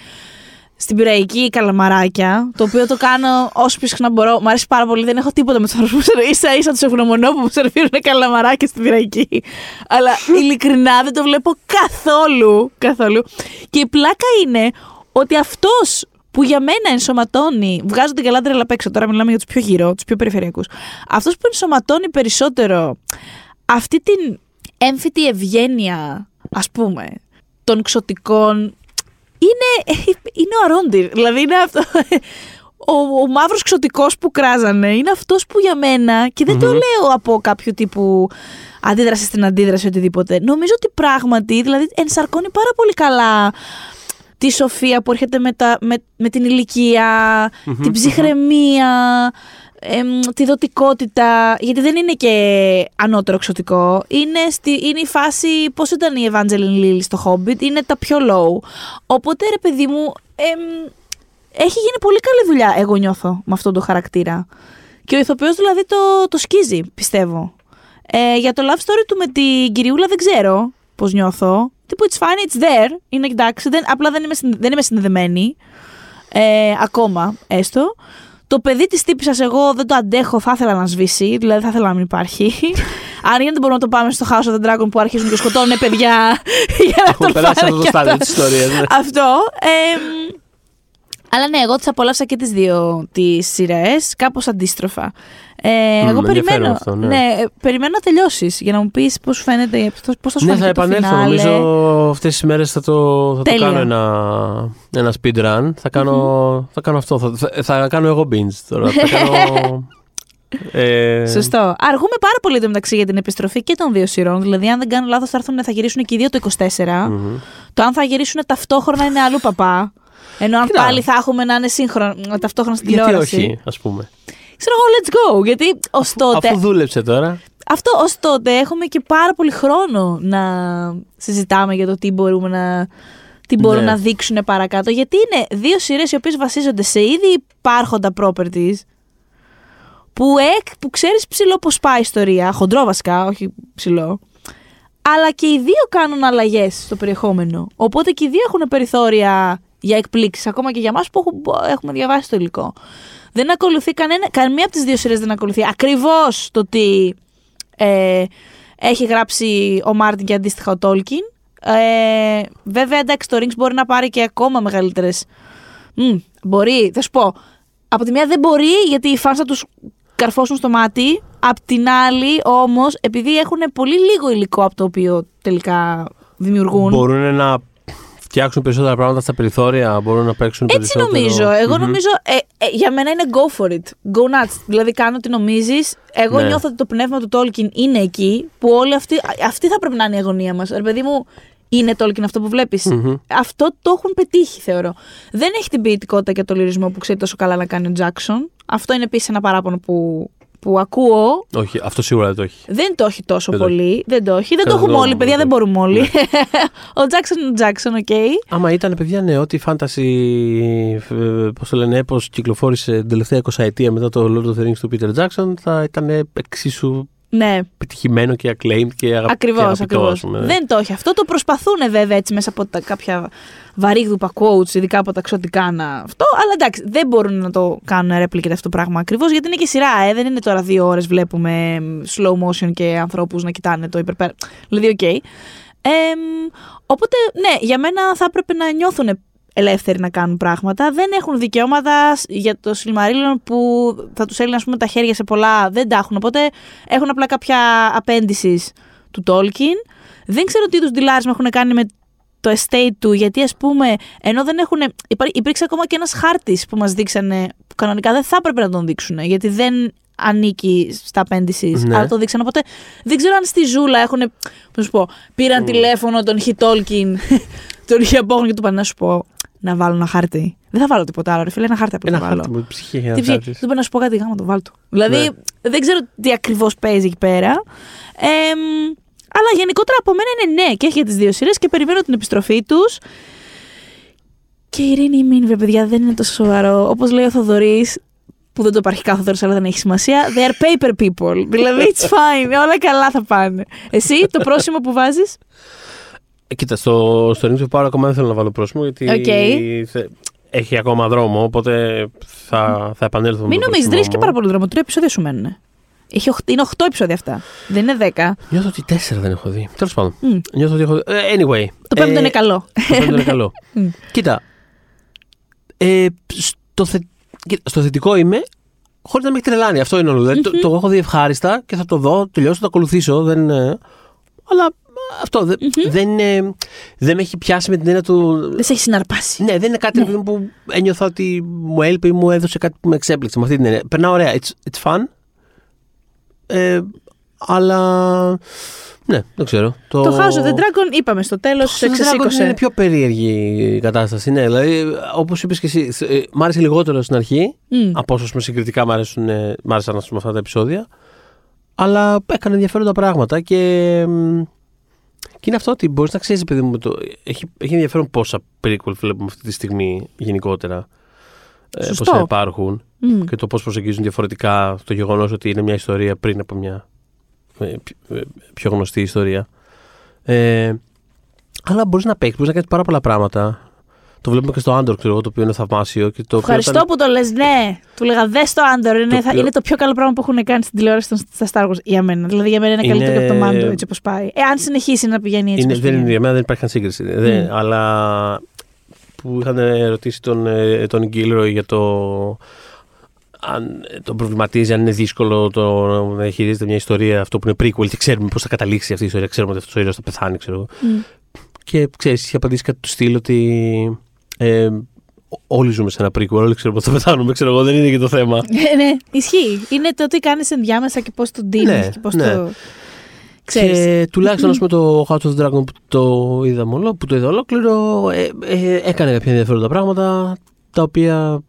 στην πυραϊκή καλαμαράκια, το οποίο το κάνω όσο πιο συχνά μπορώ. Μ' αρέσει πάρα πολύ. Δεν έχω τίποτα με τους άνθρωπου που σερβίρουν. σα ίσα τους ευγνωμονώ που μου σερβίρουν καλαμαράκια στην πυραϊκή. Αλλά ειλικρινά δεν το βλέπω καθόλου. καθόλου. Και η πλάκα είναι ότι αυτός που για μένα ενσωματώνει. Βγάζω την Καλάντρια απ' έξω. Τώρα μιλάμε για τους πιο γύρω, τους πιο περιφερειακούς. Αυτός που ενσωματώνει περισσότερο αυτή την έμφυτη ευγένεια, ας πούμε, των ξωτικών είναι, είναι ο Αρόντιρ. Δηλαδή είναι αυτό. Ο, ο μαύρος ξωτικός που κράζανε είναι αυτός που για μένα, και δεν το λέω από κάποιο τύπου αντίδραση στην αντίδραση οτιδήποτε. Νομίζω ότι πράγματι, δηλαδή ενσαρκώνει πάρα πολύ καλά τη σοφία που έρχεται με, τα, με, με την ηλικία, την ψυχραιμία, εμ, τη δοτικότητα, γιατί δεν είναι και ανώτερο εξωτικό. Είναι, στη, είναι η φάση, πώς ήταν η Evangeline Lilly στο Hobbit, είναι τα πιο low. Οπότε ρε παιδί μου, εμ, έχει γίνει πολύ καλή δουλειά, εγώ νιώθω, με αυτόν τον χαρακτήρα. Και ο ηθοποιός δηλαδή το, το σκίζει, πιστεύω. Ε, για το love story του με την κυριούλα δεν ξέρω πώς νιώθω. Τύπου it's fine, it's there. Είναι εντάξει, δεν, απλά δεν είμαι, συνδε- δεν είμαι συνδεδεμένη. Ε, ακόμα, έστω. Το παιδί της τύπησας, εγώ δεν το αντέχω, θα ήθελα να σβήσει, δηλαδή θα ήθελα να μην υπάρχει. Αν γίνεται μπορούμε να το πάμε στο House of the Dragon που αρχίζουν και σκοτώνουν παιδιά για να Έχω τον περάσει φάνε αυτό το κι στάδιο αυτό. τη ιστορία. Ναι. Αυτό. εμ, αλλά ναι, εγώ τις απολαύσα και τις δύο τις σειρές, κάπως αντίστροφα. Ε, εγώ ενδιαφέρον περιμένω, αυτό, ναι. ε, περιμένω να τελειώσεις για να μου πεις πώς φαίνεται, πώς θα σου Ναι, φαίνεται θα το επανέλθω. φινάλε. Νομίζω αυτές τις μέρες θα, το, θα το Τέλεια. κάνω ένα, ένα speed run. Θα κάνω, θα κάνω αυτό. Θα, θα, θα κάνω εγώ binge τώρα. θα κάνω. ε, Σωστό. Αργούμε πάρα πολύ εντωμεταξύ για την επιστροφή και των δύο σειρών. Δηλαδή, αν δεν κάνω λάθος, θα, έρθουν, θα γυρίσουν και οι δύο το 24. μμμ. Το αν θα γυρίσουν ταυτόχρονα είναι αλλού παπά. Ενώ αν Κοίτα. πάλι θα έχουμε να είναι σύγχρονα ταυτόχρονα στην Γιατί τηλεόραση. όχι, ας πούμε. Ξέρω εγώ, let's go. Γιατί ως τότε. Αφού δούλεψε τώρα. Αυτό ως τότε έχουμε και πάρα πολύ χρόνο να συζητάμε για το τι μπορούμε να. Τι μπορούν Ναι. να δείξουν παρακάτω. Γιατί είναι δύο σειρές οι οποίες βασίζονται σε ήδη υπάρχοντα properties που, εκ, που ξέρεις ψηλό πώς πάει η ιστορία, χοντρό βασικά, όχι ψηλό, αλλά και οι δύο κάνουν αλλαγές στο περιεχόμενο. Οπότε και οι δύο έχουν περιθώρια για εκπλήξεις, ακόμα και για μας που έχουμε, έχουμε διαβάσει το υλικό. Δεν ακολουθεί κανένα, καμία από τις δύο σειρές δεν ακολουθεί ακριβώς το τι ε, έχει γράψει ο Μάρτιν και αντίστοιχα ο Τόλκιν. Ε, βέβαια, εντάξει, το Rings μπορεί να πάρει και ακόμα μεγαλύτερες Μμ, μπορεί, θα σου πω. Από τη μία δεν μπορεί γιατί οι fans θα τους καρφώσουν στο μάτι. Απ' την άλλη όμως, επειδή έχουν πολύ λίγο υλικό από το οποίο τελικά δημιουργούν. Μπορούν να φτιάξουν περισσότερα πράγματα στα περιθώρια, μπορούν να παίξουν Έτσι περισσότερο. νομίζω. Εγώ Μμμ. νομίζω. Ε, ε, για μένα είναι go for it. Go nuts. Δηλαδή, κάνε ό,τι νομίζεις. Εγώ Ναι. νιώθω ότι το πνεύμα του Tolkien είναι εκεί. Που όλοι αυτοί. Αυτή θα πρέπει να είναι η αγωνία μας. Ρε παιδί μου, είναι Tolkien αυτό που βλέπεις. Μμμ. Αυτό το έχουν πετύχει, θεωρώ. Δεν έχει την ποιητικότητα και το λυρισμό που ξέρει τόσο καλά να κάνει ο Τζάξον. Αυτό είναι επίσης ένα παράπονο που, που ακούω. Όχι, αυτό σίγουρα δεν το έχει. Δεν το έχει τόσο Δεν το πολύ. Δεν το έχει. Δεν το Κατά έχουμε το- όλοι, παιδιά. δεν Δεν το- μπορούμε όλοι. Ναι. ο Τζάξον είναι ο Τζάξον, οκ. Άμα ήταν παιδιά ναι, ό,τι fantasy, ε, πώς το λένε, έπος κυκλοφόρησε την τελευταία 20 ετία μετά το Lord of the Rings του Peter Jackson, θα ήταν εξίσου Ναι. επιτυχημένο και acclaimed και, αγα... Ακριβώς, και αγαπητό, ακριβώς. ας πούμε. Δεν το έχει αυτό. Το προσπαθούν βέβαια έτσι μέσα από τα κάποια βαρύγδουπα quotes, ειδικά από τα ξωτικά να αυτό. Αλλά εντάξει, δεν μπορούν να το κάνουν replicate αυτό το πράγμα ακριβώς γιατί είναι και σειρά. Ε. Δεν είναι τώρα δύο ώρες βλέπουμε slow motion και ανθρώπους να κοιτάνε το υπερπέρα. Δηλαδή, οκ. Εμ, οπότε, ναι, για μένα θα έπρεπε να νιώθουν ελεύθεροι να κάνουν πράγματα. Δεν έχουν δικαιώματα σ- για το Silmarillion που θα τους έλυνε ας πούμε, τα χέρια σε πολλά. Δεν τα έχουν. Οπότε έχουν απλά κάποια appendices του Tolkien. Δεν ξέρω τι είδους ντιλάρισμα έχουν κάνει με το estate του, γιατί ας πούμε, ενώ δεν έχουν. υπά- Υπήρξε ακόμα και ένας χάρτης που μας δείξανε, που κανονικά δεν θα έπρεπε να τον δείξουν, γιατί δεν ανήκει στα απέντηση, Ναι. αλλά το δείξαν. Οπότε δεν ξέρω αν στη ζούλα έχουν. Πώς σου πω, πήραν τηλέφωνο τον Χι Τόλκιν, τον Χι Απόχων και του είπαν να σου πω. Να βάλω ένα χάρτη. Δεν θα βάλω τίποτα άλλο, ρε φίλε, ένα χάρτη απλά Ένα θα βάλω. χάρτη μου, ψυχή έχει να Τι ψυχή, ψάξεις. δεν μπορεί να σου πω κάτι γάμα το βάλτο. Δηλαδή, Ναι. δεν ξέρω τι ακριβώς παίζει εκεί πέρα. Εμ, αλλά γενικότερα από μένα είναι ναι και έχει για τις δύο σειρές και περιμένω την επιστροφή τους. Και η Ειρήνη Μίνβε, παιδιά, δεν είναι τόσο σοβαρό. Όπως λέει ο Θοδωρής, που δεν το υπάρχει κάθε Θοδωρής, αλλά δεν έχει σημασία. They are paper people. δηλαδή, it's fine. Όλα καλά θα πάνε. Εσύ, το πρόσημο που βάζεις; Ε, Κοίτα, στο, στο Rings of Power ακόμα δεν θέλω να βάλω πρόσημο γιατί Οκ. θε- έχει ακόμα δρόμο, οπότε θα, θα επανέλθω. με Μην το νομίζεις, δεν πρόσημό έχει και μου. πάρα πολύ δρόμο. Τρία επεισόδια σου μένουν. Έχει οχ- είναι 8 επεισόδια αυτά. Δεν είναι 10. Νιώθω ότι τέσσερα δεν έχω δει. Τέλος πάντων. Μμ. Νιώθω ότι έχω δει. Ε, Anyway. Το πέμπτο ε, είναι καλό. Το πέμπτο είναι καλό. Μμ. Κοίτα. Ε, στο, θε... κοίτα, στο θετικό είμαι χωρίς να με έχει τρελάνει. Αυτό είναι όλο. Δηλαδή, το, το έχω δει ευχάριστα και θα το δω, τελειώσω, θα το ακολουθήσω. Δεν, ε, αλλά αυτό δεν, δεν, ε, δεν με έχει πιάσει με την έννοια του. Δεν σε έχει συναρπάσει. Ναι, δεν είναι κάτι ρε παιδί μου, που ένιωθα ότι μου έλειπε ή μου έδωσε κάτι που με εξέπληξε. Με αυτή την έννοια. Περνάω ωραία. It's, it's fun. Ε, αλλά. Ναι, δεν ξέρω. Το, Το House of the Dragon είπαμε στο τέλος, το σε House of the Dragon εξεσήκωσε. Είναι πιο περίεργη η κατάσταση. Ναι, δηλαδή, όπως είπες και εσύ, ε, μ' άρεσε λιγότερο στην αρχή. Μμ. Από όσο ας πούμε, συγκριτικά μ' αρέσουν, ε, μ' άρεσαν ας πούμε, αυτά τα επεισόδια. Αλλά έκανε ενδιαφέροντα πράγματα και. Μ, Και είναι αυτό ότι μπορείς να ξέρεις, παιδί μου, με το... έχει, έχει ενδιαφέρον πόσα prequel βλέπουμε αυτή τη στιγμή γενικότερα. Ε, Σωστό. πόσα υπάρχουν Μμ. και το πώς προσεγγίζουν διαφορετικά το γεγονός ότι είναι μια ιστορία πριν από μια ε, πι- ε, πιο γνωστή ιστορία. Ε, αλλά μπορείς να παίξεις, μπορείς να κάνεις πάρα πολλά πράγματα. Το βλέπουμε και στο Andor, ξέρω εγώ, το οποίο είναι θαυμάσιο. Και το οποίο Ευχαριστώ ήταν- που το λες, ναι. Του λέγα δες το Άντορ. Είναι, Το θα- οποίο- είναι το πιο καλό πράγμα που έχουν κάνει στην τηλεόραση των- στα Star Wars για μένα. Δηλαδή για μένα είναι, Είναι- καλύτερο και από το Μάντο έτσι όπως πάει. Ε, αν συνεχίσει να πηγαίνει έτσι. είναι, όπως δεν είναι, πηγαίνει. για μένα δεν υπάρχει καν σύγκριση. Δεν- Mm. αλλά που είχαν ρωτήσει τον, ε, τον Γκίλροϊ για το αν ε, τον προβληματίζει, αν είναι δύσκολο το να χειρίζεται μια ιστορία αυτό που είναι prequel και ξέρουμε πώς θα καταλήξει αυτή η ιστορία. Ξέρουμε ότι αυτός ο ήρωας θα πεθάνει, ξέρω εγώ. Μμ. Και ξέρεις, είχε απαντήσει κάτι του στυλ ότι. Ε, όλοι ζούμε σε ένα prequel, όλοι ξέρουμε ότι θα πεθάνουμε, ξέρω εγώ, δεν είναι και το θέμα. Ε, ναι, ισχύει. Είναι το τι κάνεις ενδιάμεσα και πώς το ντύνει Ναι, και πώς ναι. το. Ξέρεις. Και τουλάχιστον ας πούμε, το House of the Dragon που το είδαμε όλο, που το είδα ολόκληρο, ε, ε, έκανε κάποια ενδιαφέροντα πράγματα τα οποία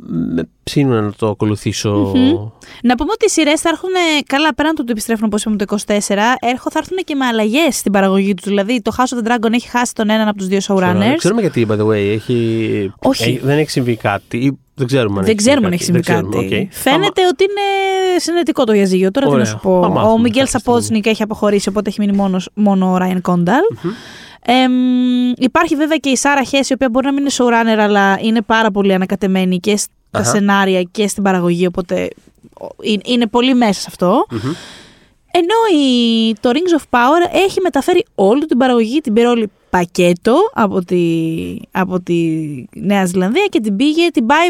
με ψήνουν να το ακολουθήσω. Μμμ. Να πούμε ότι οι σειρές θα έρχουν ε, καλά πέραν του ότι επιστρέφουν όπως είπαμε το 24, έρχο, θα έρθουν και με αλλαγές στην παραγωγή τους. Δηλαδή το House of the Dragon έχει χάσει τον έναν από τους δύο showrunners. Ξέρουμε γιατί, by the way, έχει... Όχι. έχει- δεν έχει συμβεί κάτι. Ή δεν ξέρουμε αν Δεν ξέρουμε αν έχει συμβεί Δεν κάτι. ξέρουμε, οκ. Φαίνεται ότι είναι συναινετικό το διαζύγιο. Τώρα τι να Ωραία. σου πω. Θα Ο μάθουμε Μιγκέλ κάποια στιγμή. Σαπότσνικ έχει αποχωρήσει, οπότε έχει μείνει μόνος, μόνο ο Ράιαν Κόνταλ. Εμ, υπάρχει βέβαια και η Σάρα Χέση, η οποία μπορεί να μην είναι showrunner, αλλά είναι πάρα πολύ ανακατεμένη και στα Αχα. σενάρια και στην παραγωγή, οπότε ο, είναι, είναι πολύ μέσα σε αυτό. Μμμ. Ενώ η, το Rings of Power έχει μεταφέρει όλη την παραγωγή, την πήρε όλη πακέτο από τη, από τη Νέα Ζηλανδία και την πήγε, την πάει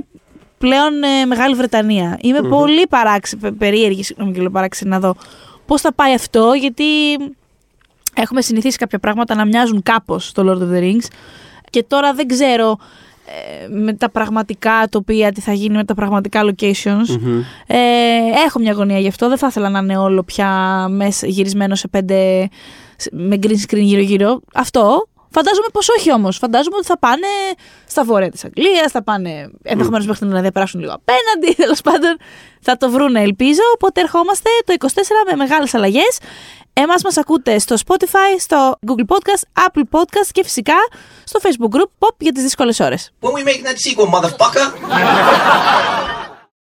πλέον ε, Μεγάλη Βρετανία. Είμαι πολύ παράξι, πε- περίεργη, συγγνώμη και λέω παράξενη να δω πώς θα πάει αυτό, γιατί έχουμε συνηθίσει κάποια πράγματα να μοιάζουν κάπως στο Lord of the Rings και τώρα δεν ξέρω ε, με τα πραγματικά τοπία τι θα γίνει με τα πραγματικά locations. Μμμ. Ε, έχω μια αγωνία γι' αυτό. Δεν θα ήθελα να είναι όλο πια μέσα, γυρισμένο σε πέντε. σε- με green screen γύρω-γύρω. Αυτό. Φαντάζομαι πως όχι όμως. Φαντάζομαι ότι θα πάνε στα βόρεια της Αγγλίας, θα πάνε ενδεχομένως μέχρι την Ολλανδία, περάσουν λίγο απέναντι. Τέλος πάντων, θα το βρούνε, ελπίζω. Οπότε ερχόμαστε το 24 με μεγάλες αλλαγές. Εμά μα ακούτε στο Spotify, στο Google Podcast, Apple Podcast και φυσικά στο Facebook group Pop για τι δύσκολε ώρε. When we making that sequel, motherfucker?